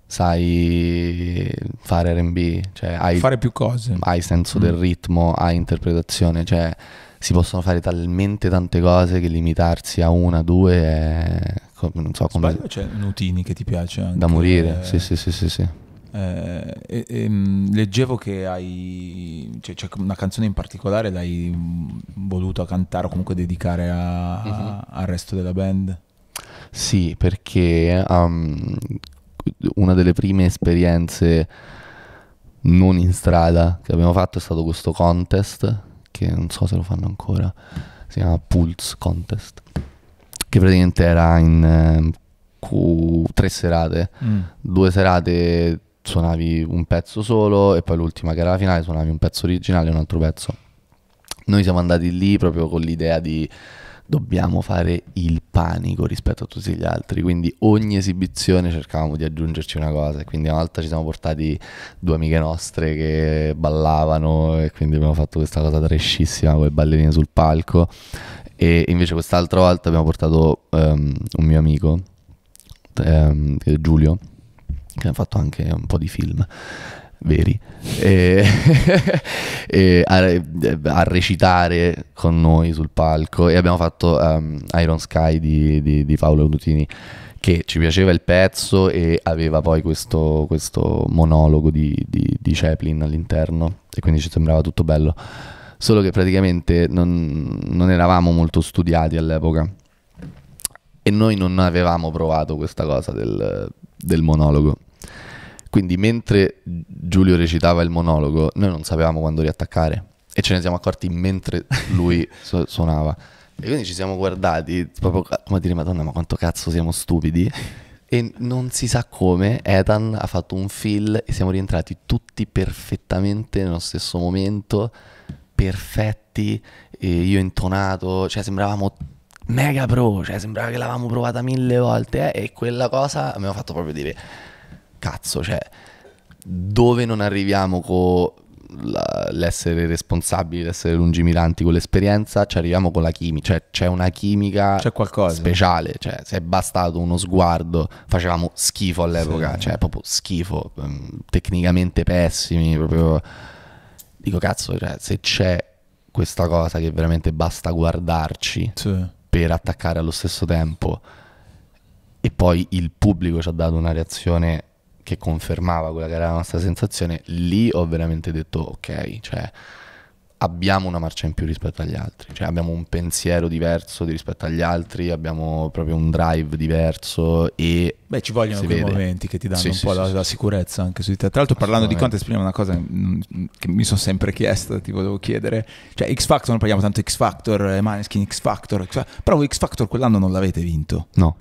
sai fare RB, cioè hai, fare più cose, hai senso mm. del ritmo, hai interpretazione, cioè si possono fare talmente tante cose che limitarsi a una, due è... non so come... Sbaglio, c'è Nutini che ti piace anche. Da morire, sì sì sì sì. sì. Eh, e, e, mm, leggevo che hai cioè, c'è una canzone in particolare l'hai voluto cantare o comunque dedicare a, uh-huh. al resto della band sì perché um, una delle prime esperienze non in strada che abbiamo fatto è stato questo contest che non so se lo fanno ancora si chiama Pulse Contest che praticamente era in eh, tre serate mm. due serate suonavi un pezzo solo e poi l'ultima che era la finale suonavi un pezzo originale e un altro pezzo. Noi siamo andati lì proprio con l'idea di dobbiamo fare il panico rispetto a tutti gli altri, quindi ogni esibizione cercavamo di aggiungerci una cosa, quindi una volta ci siamo portati due amiche nostre che ballavano e quindi abbiamo fatto questa cosa trescissima con le ballerine sul palco. E invece quest'altra volta abbiamo portato um, un mio amico, um, Giulio, che ha fatto anche un po' di film veri e, e a, a, recitare con noi sul palco. E abbiamo fatto um, Iron Sky di, di, di, Paolo Nutini che ci piaceva il pezzo e aveva poi questo, questo monologo di, di, di Chaplin all'interno e quindi ci sembrava tutto bello. Solo che praticamente non, non eravamo molto studiati all'epoca. E noi non avevamo provato questa cosa del, del monologo. Quindi mentre Giulio recitava il monologo, noi non sapevamo quando riattaccare e ce ne siamo accorti mentre lui su- suonava. E quindi ci siamo guardati, proprio come dire, Madonna, ma quanto cazzo siamo stupidi. E non si sa come, Ethan ha fatto un fill e siamo rientrati tutti perfettamente nello stesso momento, perfetti, e io intonato, cioè sembravamo mega pro, cioè sembrava che l'avevamo provata mille volte eh, e quella cosa mi ha fatto proprio dire, cazzo, cioè, dove non arriviamo con l'essere responsabili, l'essere lungimiranti con l'esperienza, ci arriviamo con la chimica, cioè c'è una chimica C'è qualcosa. speciale, cioè se è bastato uno sguardo, facevamo schifo all'epoca, Sì. cioè proprio schifo, ehm, tecnicamente pessimi, proprio dico cazzo, cioè se c'è questa cosa che veramente basta guardarci Sì. per attaccare allo stesso tempo e poi il pubblico ci ha dato una reazione che confermava quella che era la nostra sensazione, lì ho veramente detto ok, cioè abbiamo una marcia in più rispetto agli altri, cioè abbiamo un pensiero diverso di rispetto agli altri, abbiamo proprio un drive diverso e Beh, ci vogliono quei vede. momenti che ti danno Sì, un sì, po' sì, la, la sicurezza anche su di te. Tra l'altro, parlando di contest, prima una cosa che mi sono sempre chiesto, ti volevo chiedere. Cioè, X Factor, non parliamo tanto X Factor, eh, Maneskin, X Factor, X Factor, però X Factor quell'anno non l'avete vinto. no,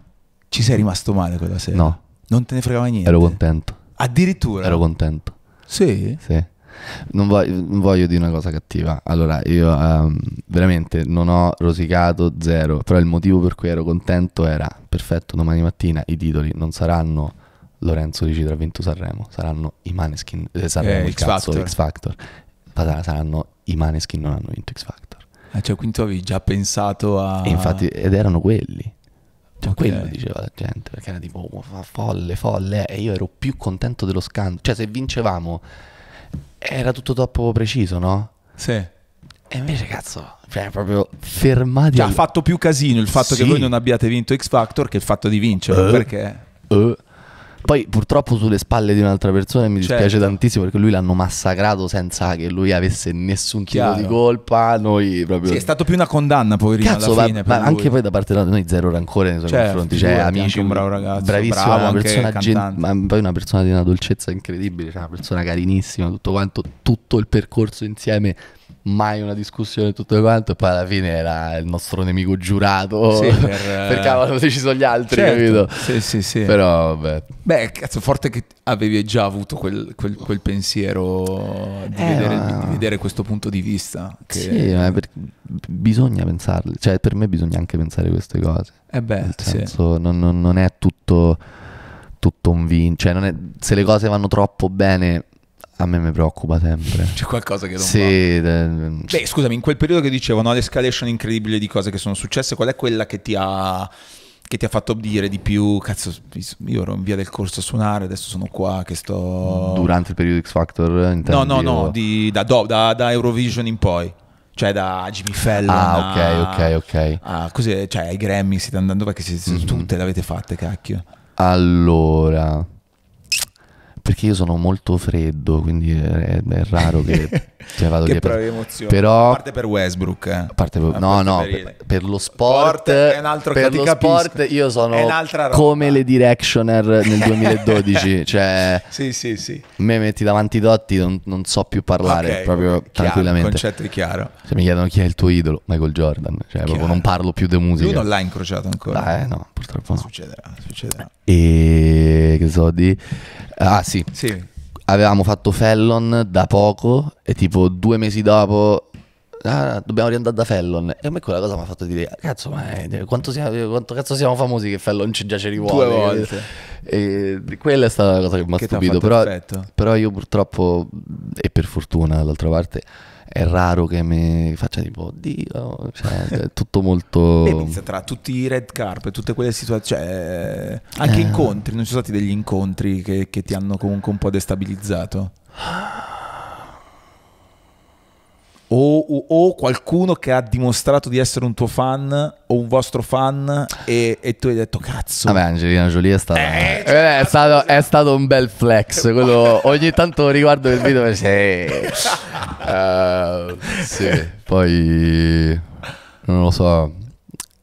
Ci sei rimasto male quella sera? no, Non te ne fregava niente? ero contento, Addirittura? ero contento. Sì? Sì. Non voglio, non voglio dire una cosa cattiva. Allora, io ehm, veramente non ho rosicato zero. Però il motivo per cui ero contento era perfetto. Domani mattina i titoli non saranno Lorenzo Ricci tra vinto Sanremo, saranno i Maneskin. Eh, Sanremo, Eh, il X cazzo, Factor. X Factor. Ma saranno i Maneskin non hanno vinto X Factor. Ah, cioè, quindi tu avevi già pensato a... E infatti, ed erano quelli. Cioè, Ok. quello diceva la gente, perché era tipo "Oh, folle, folle, eh", e io ero più contento dello scandalo. Cioè, se vincevamo, era tutto troppo preciso, no? Sì. E invece, cazzo, cioè, proprio fermati. Cioè, ha al- fatto più casino il fatto che Sì. voi non abbiate vinto X Factor che il fatto di vincere, Eh. perché... Eh. Poi, purtroppo, sulle spalle di un'altra persona mi dispiace Certo. tantissimo perché lui l'hanno massacrato senza che lui avesse nessun tipo Chiaro. di colpa. Noi proprio. Sì, è stato più una condanna, poverino, Cazzo, alla ma, fine. ma per anche poi da parte di noi zero rancore nei suoi Certo, confronti. Cioè, amici, un bravo ragazzo, bravissimo, bravo, una persona gen- ma poi una persona di una dolcezza incredibile, cioè una persona carinissima, tutto quanto, tutto il percorso insieme, mai una discussione, tutto quanto, e poi alla fine era il nostro nemico giurato. Sì, per, perché avevano deciso gli altri, Certo. capito? Sì, sì, sì. Però vabbè. Beh, cazzo, forte che avevi già avuto quel, quel- quel pensiero di, Eh, vedere, ma- di vedere questo punto di vista. Che... Sì, ma per- bisogna pensarle, cioè per me bisogna anche pensare queste cose. Eh beh, Nel sì. senso, non, non- non è tutto, tutto un vin. Cioè, non è- se le cose vanno troppo bene, a me mi preoccupa sempre. C'è qualcosa che non va. Sì, eh, Beh, scusami, in quel periodo che dicevo, no, l'escalation incredibile di cose che sono successe, qual è quella che ti ha che ti ha fatto dire di più, cazzo, io ero in via del corso a suonare, adesso sono qua che sto... durante il periodo X Factor, intendi, No, no, no, o- di- da, da- da Eurovision in poi. Cioè da Jimmy Fallon Ah, a- ok, ok, ok. a- cos'è? cioè ai Grammy siete andando perché siete, Mhm. tutte le avete fatte, cacchio. Allora, perché io sono molto freddo, quindi è, è raro che cioè, vado che via per- bravi emozioni. Però A parte per Westbrook, eh. A parte per- A no, no, per per, per lo sport, Sport è un altro che per ti lo capisco. sport io sono come le Directioner nel 2012, cioè Sì, sì, sì. me metti davanti Dotti non, non so più parlare Ok, proprio ok, chiaro, tranquillamente. Il concetto è chiaro. Se mi chiedono chi è il tuo idolo, Michael Jordan, cioè proprio non parlo più di musica. Lui non l'ha incrociato ancora. Eh no, purtroppo no. Succederà, succederà. E che so di Ah sì, Sì. avevamo fatto Fallon da poco e tipo due mesi dopo ah, dobbiamo riandare da Fallon e a me quella cosa mi ha fatto dire cazzo ma è- quanto, siamo, quanto cazzo siamo famosi che Fallon ci già ci rivuole Due volte. e quella è stata la cosa che mi ha stupito però, però io purtroppo e per fortuna dall'altra parte è raro che mi faccia tipo oddio cioè, è tutto molto Beh, tra tutti i red carpet, tutte quelle situazioni, cioè, anche Eh. incontri, non ci sono stati degli incontri che, che ti hanno comunque un po' destabilizzato? O, o- o qualcuno che ha dimostrato di essere un tuo fan o un vostro fan e, e tu hai detto cazzo. Vabbè, Angelina Jolie è stata. Eh, Eh, è, stato, è stato un bel flex. Quello, ogni tanto riguardo il video e sì. Eh, sì. Poi non lo so.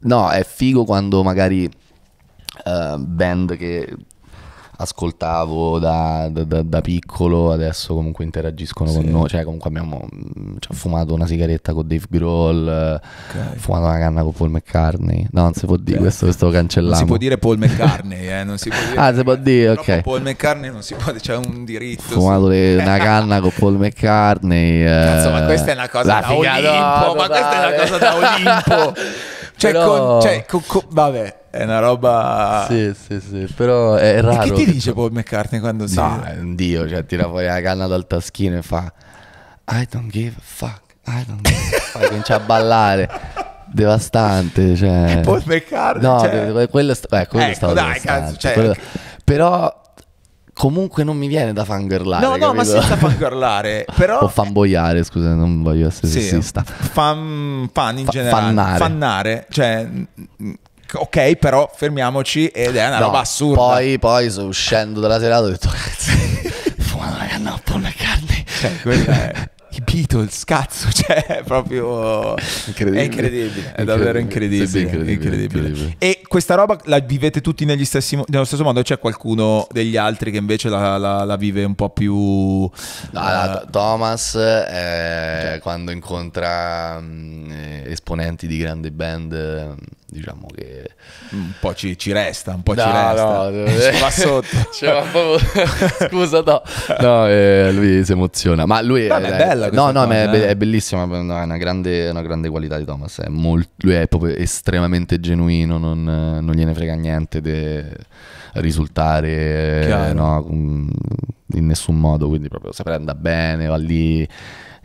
No, è figo quando magari eh, band che ascoltavo da, da- da- piccolo, adesso comunque interagiscono Sì. con noi, cioè comunque abbiamo ci ha fumato una sigaretta con Dave Grohl, eh, Ok. fumato una canna con Paul McCartney. No, non si può dire, Ok. questo, questo lo cancelliamo. Non si può dire Paul McCartney, eh, non si può dire. Ah, si può dire, ok. Paul McCartney non si può, c'è un diritto. fumato su- una canna con Paul McCartney. eh, ma questa è una cosa la da Olimpo, ma questa è una cosa da Olimpo. Cioè, Però- con- cioè, co- co- vabbè, è una roba... Sì, sì, sì, però è E raro. che ti dice Paul McCartney quando si... No, è un dio, cioè tira fuori la canna dal taschino e fa I don't give a fuck, I don't give a fuck, comincia a ballare. Devastante, cioè. Paul McCartney, No, cioè- que- quello, è eh, quello è Ecco, stato dai, cazzo, cioè- quello- Però comunque non mi viene da fangirlare, No, no, ma capito? senza fangirlare, però... O fanboiare, scusa, non voglio essere Sì, sessista. fan, fan in Fa- generale. fannare. Fannare, cioè... Ok, però fermiamoci ed è una No, roba assurda. Poi, poi uscendo dalla serata ho detto cazzo, fumando una canna con Paul McCartney. Cioè, quella è- I Beatles, cazzo, cioè, è proprio... Incredibile. È incredibile, è davvero incredibile. Sì, sì, incredibile, incredibile. incredibile. E questa roba la vivete tutti negli stessi, nello stesso modo? C'è qualcuno degli altri che invece la, la- la vive un po' più... No, eh, Thomas eh, quando incontra eh, esponenti di grandi band, diciamo che un po' ci, ci resta, un po' ci No, resta. no, Ci va sotto. Cioè, Scusa, no, no eh, lui si emoziona. Ma lui ma è bella no, questa no, ma è, cosa, eh. è bellissima. no, È una grande, una grande qualità di Thomas. È molt- lui è proprio estremamente genuino, non, non gliene frega niente di risultare no, in nessun modo. Quindi proprio si prenda bene, va lì.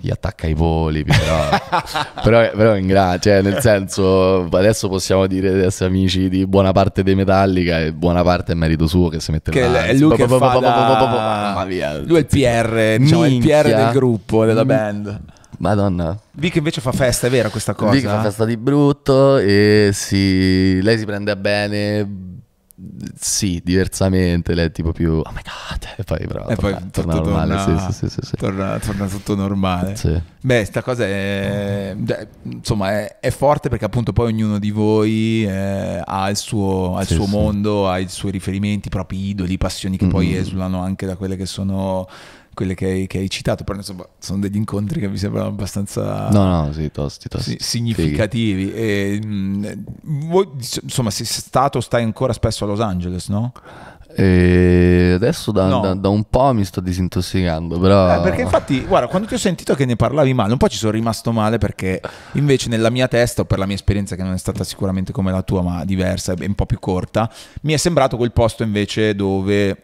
Gli attacca i polipi, però, però, però in gra- cioè nel senso, adesso possiamo dire di essere amici di buona parte dei Metallica e buona parte è merito suo che si mette Che là, è lui che fa da... è il PR, diciamo, è il PR del gruppo, della Mm. band. Madonna. Vic invece fa festa, è vera questa cosa? Vic fa festa di brutto e si... lei si prende bene, sì, diversamente, lei è tipo più, oh my god, e poi però E poi torna, normale, torna- sì, sì, sì, sì. Torna, torna tutto normale. Sì. Beh, sta cosa è, insomma, è, è forte perché appunto poi ognuno di voi eh, ha il suo, ha il Sì, suo sì. mondo, ha i suoi riferimenti, i propri idoli, passioni che poi Mm. esulano anche da quelle che sono quelle che hai, che hai citato, però insomma sono degli incontri che mi sembrano abbastanza No, no, sì, tosti, tosti. si- significativi. E, mh, voi, insomma, sei stato, stai ancora spesso a Los Angeles, no? E adesso da, No. da- da un po' mi sto disintossicando, però... Eh, perché infatti, guarda, quando ti ho sentito che ne parlavi male, un po' ci sono rimasto male perché invece nella mia testa, o per la mia esperienza che non è stata sicuramente come la tua, ma diversa e un po' più corta, mi è sembrato quel posto invece dove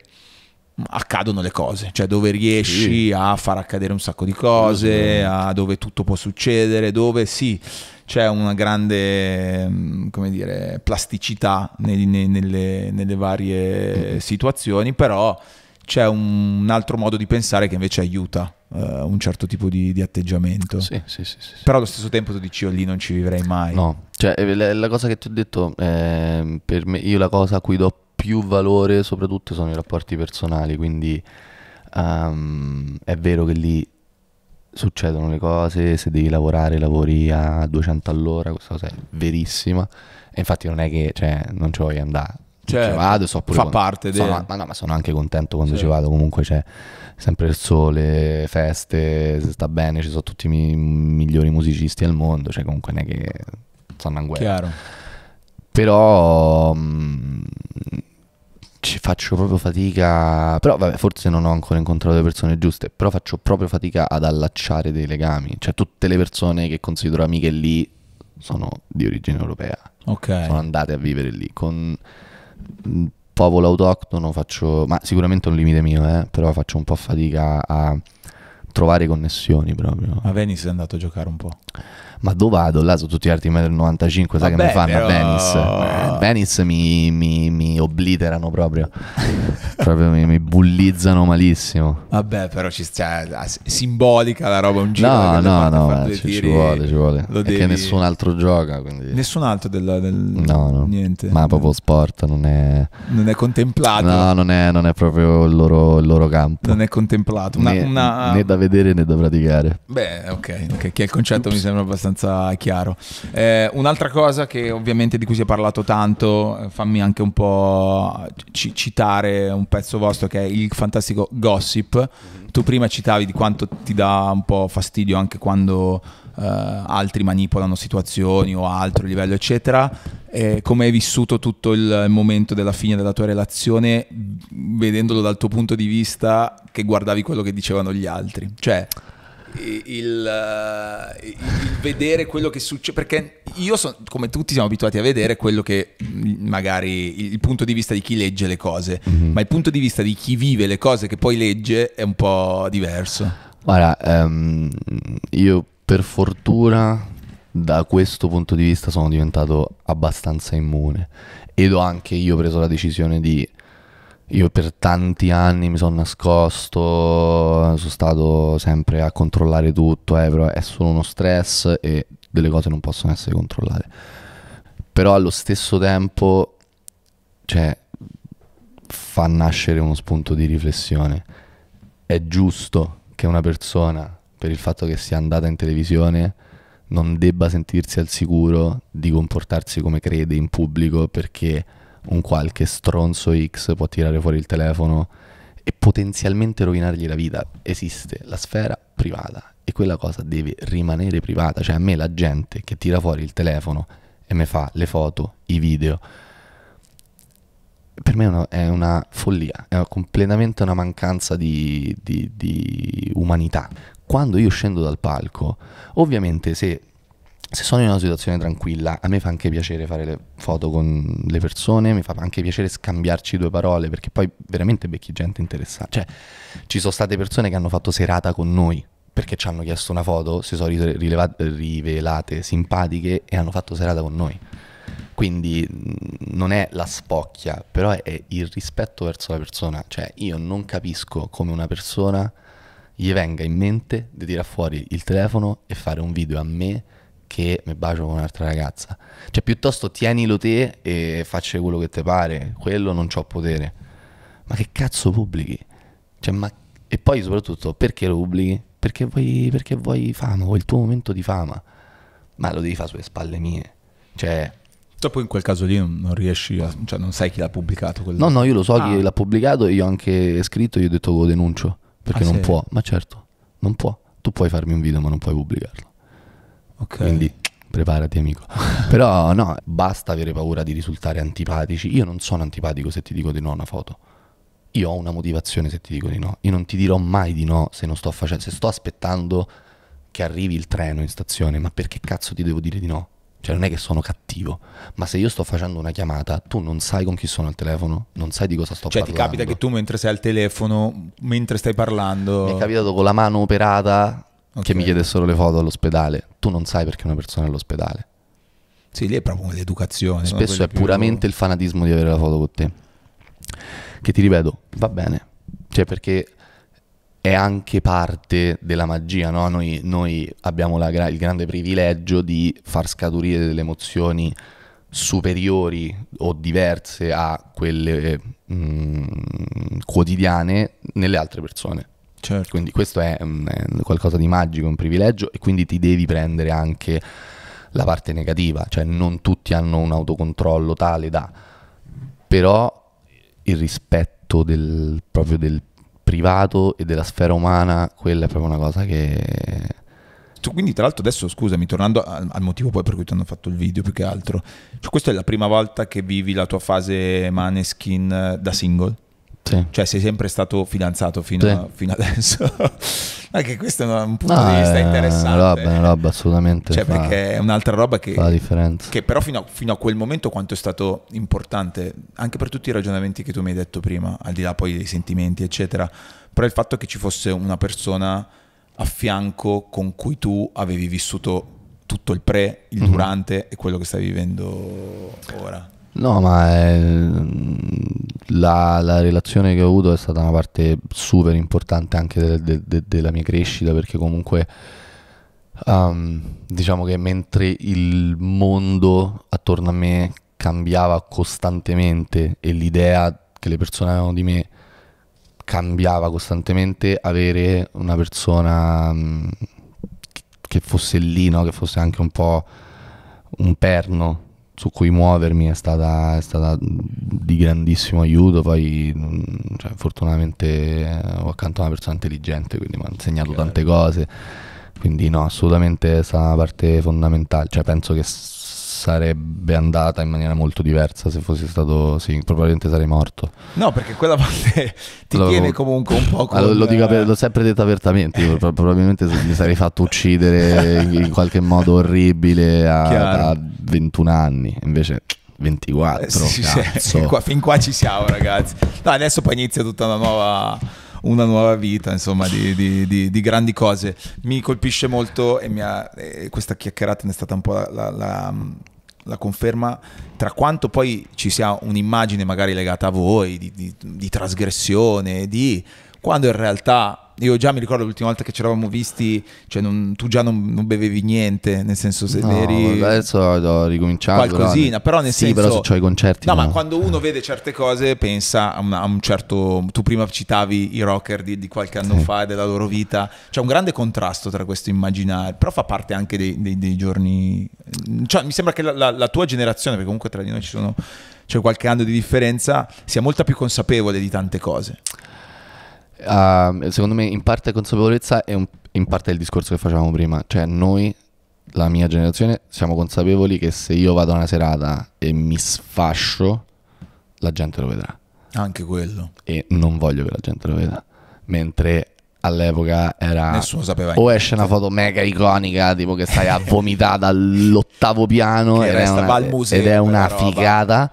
accadono le cose, cioè dove riesci a far accadere un sacco di cose, a dove tutto può succedere, dove sì, c'è una grande, mm, come dire, plasticità nei- nei- nelle, nelle varie situazioni, però c'è un, altro modo di pensare che invece aiuta eh, un certo tipo di, di atteggiamento. Sì, sì, sì, sì, sì. Però allo stesso tempo tu dici io lì non ci vivrei mai. No, cioè eh, la, la cosa che ti ho detto, ehm, per me, io la cosa a cui do più valore soprattutto sono i rapporti personali, quindi ehm, è vero che lì succedono le cose, se devi lavorare lavori a 200 all'ora, questa cosa è verissima, e infatti non è che cioè, non ci voglio andare. Certo, Ci vado so pure fa con- parte sono- del- ma, no, ma sono anche contento quando Sì. ci vado, comunque c'è sempre il sole, feste, si sta bene, ci sono tutti i mi- migliori musicisti al mondo, cioè comunque non è che stanno in guerra. Chiaro. Però mh, ci faccio proprio fatica. Però vabbè, forse non ho ancora incontrato le persone giuste. Però faccio proprio fatica ad allacciare dei legami. Cioè, tutte le persone che considero amiche lì sono di origine europea. Ok. Sono andate a vivere lì. Con il popolo autoctono faccio. Ma sicuramente è un limite mio, eh, Però faccio un po' fatica a trovare connessioni proprio. A Venice è andato a giocare un po'. Ma dove vado? Là sono tutti alti 1,95 m, sai che mi fanno però- a Venice? Venice mi, mi- mi obliterano proprio. proprio mi, mi bullizzano malissimo. Vabbè, però ci cioè, ah, simbolica la roba, un giro No, no, no, eh, ci, ci vuole, ci vuole. che devi- nessun altro gioca, quindi... Nessun altro del, del- No, no. niente. Ma proprio sport, non è... non è contemplato. No, non è, non è proprio il loro, il loro campo. Non è contemplato. Una, né, una- né da vedere né da praticare. Beh, ok, ok, che il concetto mi sembra abbastanza abbastanza chiaro. Eh, un'altra cosa che ovviamente di cui si è parlato tanto, eh, fammi anche un po' c- citare un pezzo vostro che è il fantastico Gossip. Mm-hmm. Tu prima citavi di quanto ti dà un po' fastidio anche quando eh, altri manipolano situazioni o altro livello, eccetera. Eh, come hai vissuto tutto il momento della fine della tua relazione, vedendolo dal tuo punto di vista che guardavi quello che dicevano gli altri? Cioè, il, il, vedere quello che succede perché io sono come tutti siamo abituati a vedere quello che magari il punto di vista di chi legge le cose mm-hmm. ma il punto di vista di chi vive le cose che poi legge è un po' diverso guarda um, io per fortuna da questo punto di vista sono diventato abbastanza immune ed ho anche io preso la decisione di io per tanti anni mi sono nascosto, sono stato sempre a controllare tutto, eh, però è solo uno stress e delle cose non possono essere controllate. Però allo stesso tempo, cioè, fa nascere uno spunto di riflessione. È giusto che una persona, per il fatto che sia andata in televisione, non debba sentirsi al sicuro di comportarsi come crede in pubblico perché un qualche stronzo X può tirare fuori il telefono e potenzialmente rovinargli la vita. Esiste la sfera privata e quella cosa deve rimanere privata. Cioè a me la gente che tira fuori il telefono e mi fa le foto, i video, per me è una, è una follia, è completamente una mancanza di, di, di umanità. Quando io scendo dal palco, ovviamente se se sono in una situazione tranquilla, a me fa anche piacere fare le foto con le persone, mi fa anche piacere scambiarci due parole, perché poi veramente becchi gente interessata. Cioè, ci sono state persone che hanno fatto serata con noi, perché ci hanno chiesto una foto, si sono rivelate simpatiche e hanno fatto serata con noi. Quindi non è la spocchia, però è il rispetto verso la persona. Cioè, io non capisco come una persona gli venga in mente di tirare fuori il telefono e fare un video a me che mi bacio con un'altra ragazza. Cioè, piuttosto tienilo te e faccia quello che ti pare, quello non c'ho potere. Ma che cazzo pubblichi? Cioè, ma... E poi soprattutto, perché lo pubblichi? Perché vuoi, perché vuoi fama, vuoi il tuo momento di fama. Ma lo devi fare sulle spalle mie. Cioè... Dopo in quel caso lì non riesci a... cioè non sai chi l'ha pubblicato. Quello. No, no, io lo so ah. chi l'ha pubblicato, io ho anche scritto, io ho detto che lo denuncio. Perché ah, non sì. può. Ma certo, non può. Tu puoi farmi un video ma non puoi pubblicarlo. Ok. Quindi preparati amico. Però no, basta avere paura di risultare antipatici. Io non sono antipatico se ti dico di no a una foto. Io ho una motivazione se ti dico di no. Io non ti dirò mai di no se non sto facendo, se sto aspettando che arrivi il treno in stazione, ma perché cazzo ti devo dire di no? Cioè non è che sono cattivo, ma se io sto facendo una chiamata, tu non sai con chi sono al telefono, non sai di cosa sto cioè, parlando. Cioè ti capita che tu mentre sei al telefono, mentre stai parlando... Mi è capitato con la mano operata okay. che mi chiedessero le foto all'ospedale. Tu non sai perché una persona è all'ospedale. Sì, lì è proprio l'educazione. Spesso è puramente più... il fanatismo di avere la foto con te. Che ti ripeto, va bene. Cioè, perché è anche parte della magia, no? Noi, noi abbiamo gra- il grande privilegio di far scaturire delle emozioni superiori o diverse a quelle mh, mm, quotidiane nelle altre persone. Certo. Quindi questo è, è qualcosa di magico, un privilegio e quindi ti devi prendere anche la parte negativa, cioè non tutti hanno un autocontrollo tale da... però il rispetto del, proprio del privato e della sfera umana, quella è proprio una cosa che... Tu quindi tra l'altro adesso scusami, tornando al, al, motivo poi per cui ti hanno fatto il video più che altro, cioè, questa è la prima volta che vivi la tua fase maneskin da single? Sì. Cioè sei sempre stato fidanzato fino, sì. a, fino adesso. Anche questo è un punto no, di vista interessante. Una roba, una roba assolutamente. Cioè, fa, perché è un'altra roba che, fa la differenza. che però fino a, fino a, quel momento quanto è stato importante, anche per tutti i ragionamenti che tu mi hai detto prima, al di là poi dei sentimenti, eccetera, però il fatto che ci fosse una persona a fianco con cui tu avevi vissuto tutto il pre, il mm-hmm. durante e quello che stai vivendo ora. No, ma è, la, la, relazione che ho avuto è stata una parte super importante anche de, de, de, della mia crescita perché comunque um, diciamo che mentre il mondo attorno a me cambiava costantemente e l'idea che le persone avevano di me cambiava costantemente, avere una persona um, che che fosse lì, no? che fosse anche un po' un perno su cui muovermi è stata, è stata di grandissimo aiuto. Poi, mm, cioè, fortunatamente eh, ho accanto a una persona intelligente, quindi mi ha insegnato tante cose. Quindi, no, assolutamente è stata una parte fondamentale. Cioè, penso che sarebbe andata in maniera molto diversa se fossi stato, sì, probabilmente sarei morto. No, perché quella parte ti Lo- tiene comunque un po' con... lo, dico l'ho sempre detto apertamente. io pro- probabilmente mi sarei fatto uccidere in qualche modo orribile a, a 21 anni, invece 24. Eh, sì, sì, sì. Qua- fin qua ci siamo, ragazzi. No, adesso poi inizia tutta una nuova, una nuova vita, insomma, di, di- di- di grandi cose. Mi colpisce molto e ha- e questa chiacchierata ne è stata un po' la, la- la- la conferma tra quanto poi ci sia un'immagine magari legata a voi di, di- di trasgressione, di quando in realtà io già mi ricordo l'ultima volta che ci eravamo visti, cioè non- tu già non, non bevevi niente, nel senso se No, eri adesso ho ricominciato. qualcosina, però nel sì, senso però se c'ho i concerti. No, ma quando uno vede certe cose pensa a, una- a un certo. Tu prima citavi i rocker di, di qualche anno Sì. fa e della loro vita. C'è un grande contrasto tra questo immaginario, però fa parte anche dei, dei- dei giorni. Cioè, mi sembra che la, la- la tua generazione, perché comunque tra di noi ci sono. C'è qualche anno di differenza, sia molta più consapevole di tante cose. Ah, secondo me in parte consapevolezza e un- in parte il discorso che facevamo prima. Cioè noi, la mia generazione, siamo consapevoli che se io vado a una serata e mi sfascio, la gente lo vedrà. Anche quello. e non voglio che la gente lo veda. Mentre all'epoca era Nessuno sapeva o niente. esce una foto mega iconica, tipo che stai a vomitare dall'ottavo piano ed è, una, ed è una roba.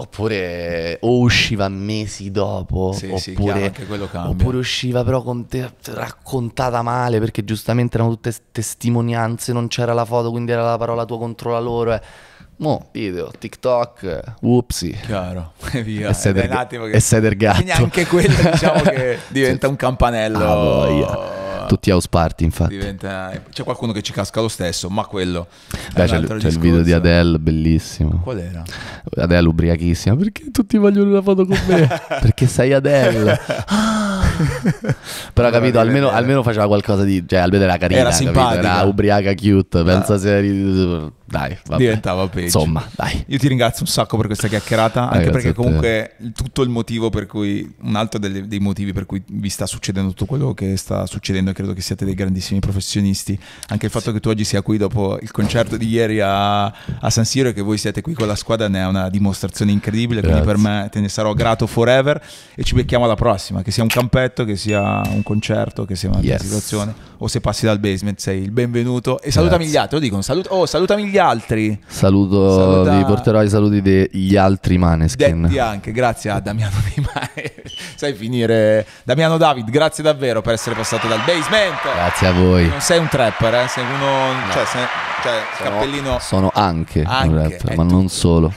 Oppure o usciva mesi dopo, Sì, sì, oppure, cambia. oppure usciva però con te raccontata male perché giustamente erano tutte testimonianze, non c'era la foto, quindi era la parola tua contro la loro. eh. Mo, video, TikTok, whoopsie. Chiaro, e via. E sei del- che- e sei del gatto. Quindi anche quello diciamo che diventa un campanello. Ah, voglia. Tutti house party, infatti. Diventa- C'è qualcuno che ci casca lo stesso, ma quello. Beh, c'è, c'è il video di. Adele, bellissimo. Qual era? Adele ubriachissima. Perché tutti vogliono una foto con me? Perché sei Adele. Ah. Però capito, almeno, almeno faceva qualcosa di... Cioè, almeno era carina, Era capito? simpatica. Era ubriaca cute. Pensa Ah. se eri... Dai, vabbè. Diventava peggio. Insomma, dai. Io ti ringrazio un sacco per questa chiacchierata, anche grazie perché comunque tutto il motivo per cui, un altro delle- dei motivi per cui vi sta succedendo tutto quello che sta succedendo, e credo che siate dei grandissimi professionisti, anche il fatto che tu oggi sia qui dopo il concerto di ieri a, a San Siro e che voi siete qui con la squadra ne è una dimostrazione incredibile, quindi per Grazie. me te ne sarò grato forever e ci becchiamo alla prossima, che sia un campetto, che sia un concerto, che sia un'altra Yes. situazione, o se passi dal basement sei il benvenuto e salutami Grazie. gli altri, lo dico, salut- oh, salutami gli altri. Saluto, Saluta- vi porterò i saluti degli altri Maneskin. Detti anche, grazie a Damiano Di Mare. Sai finire. Damiano David, grazie davvero per essere passato dal basement. Grazie a voi. Non sei un trapper, eh? sei uno. Cioè, sei- cioè, cappellino. Sono anche, Anche, un rapper, ma tutto. non solo.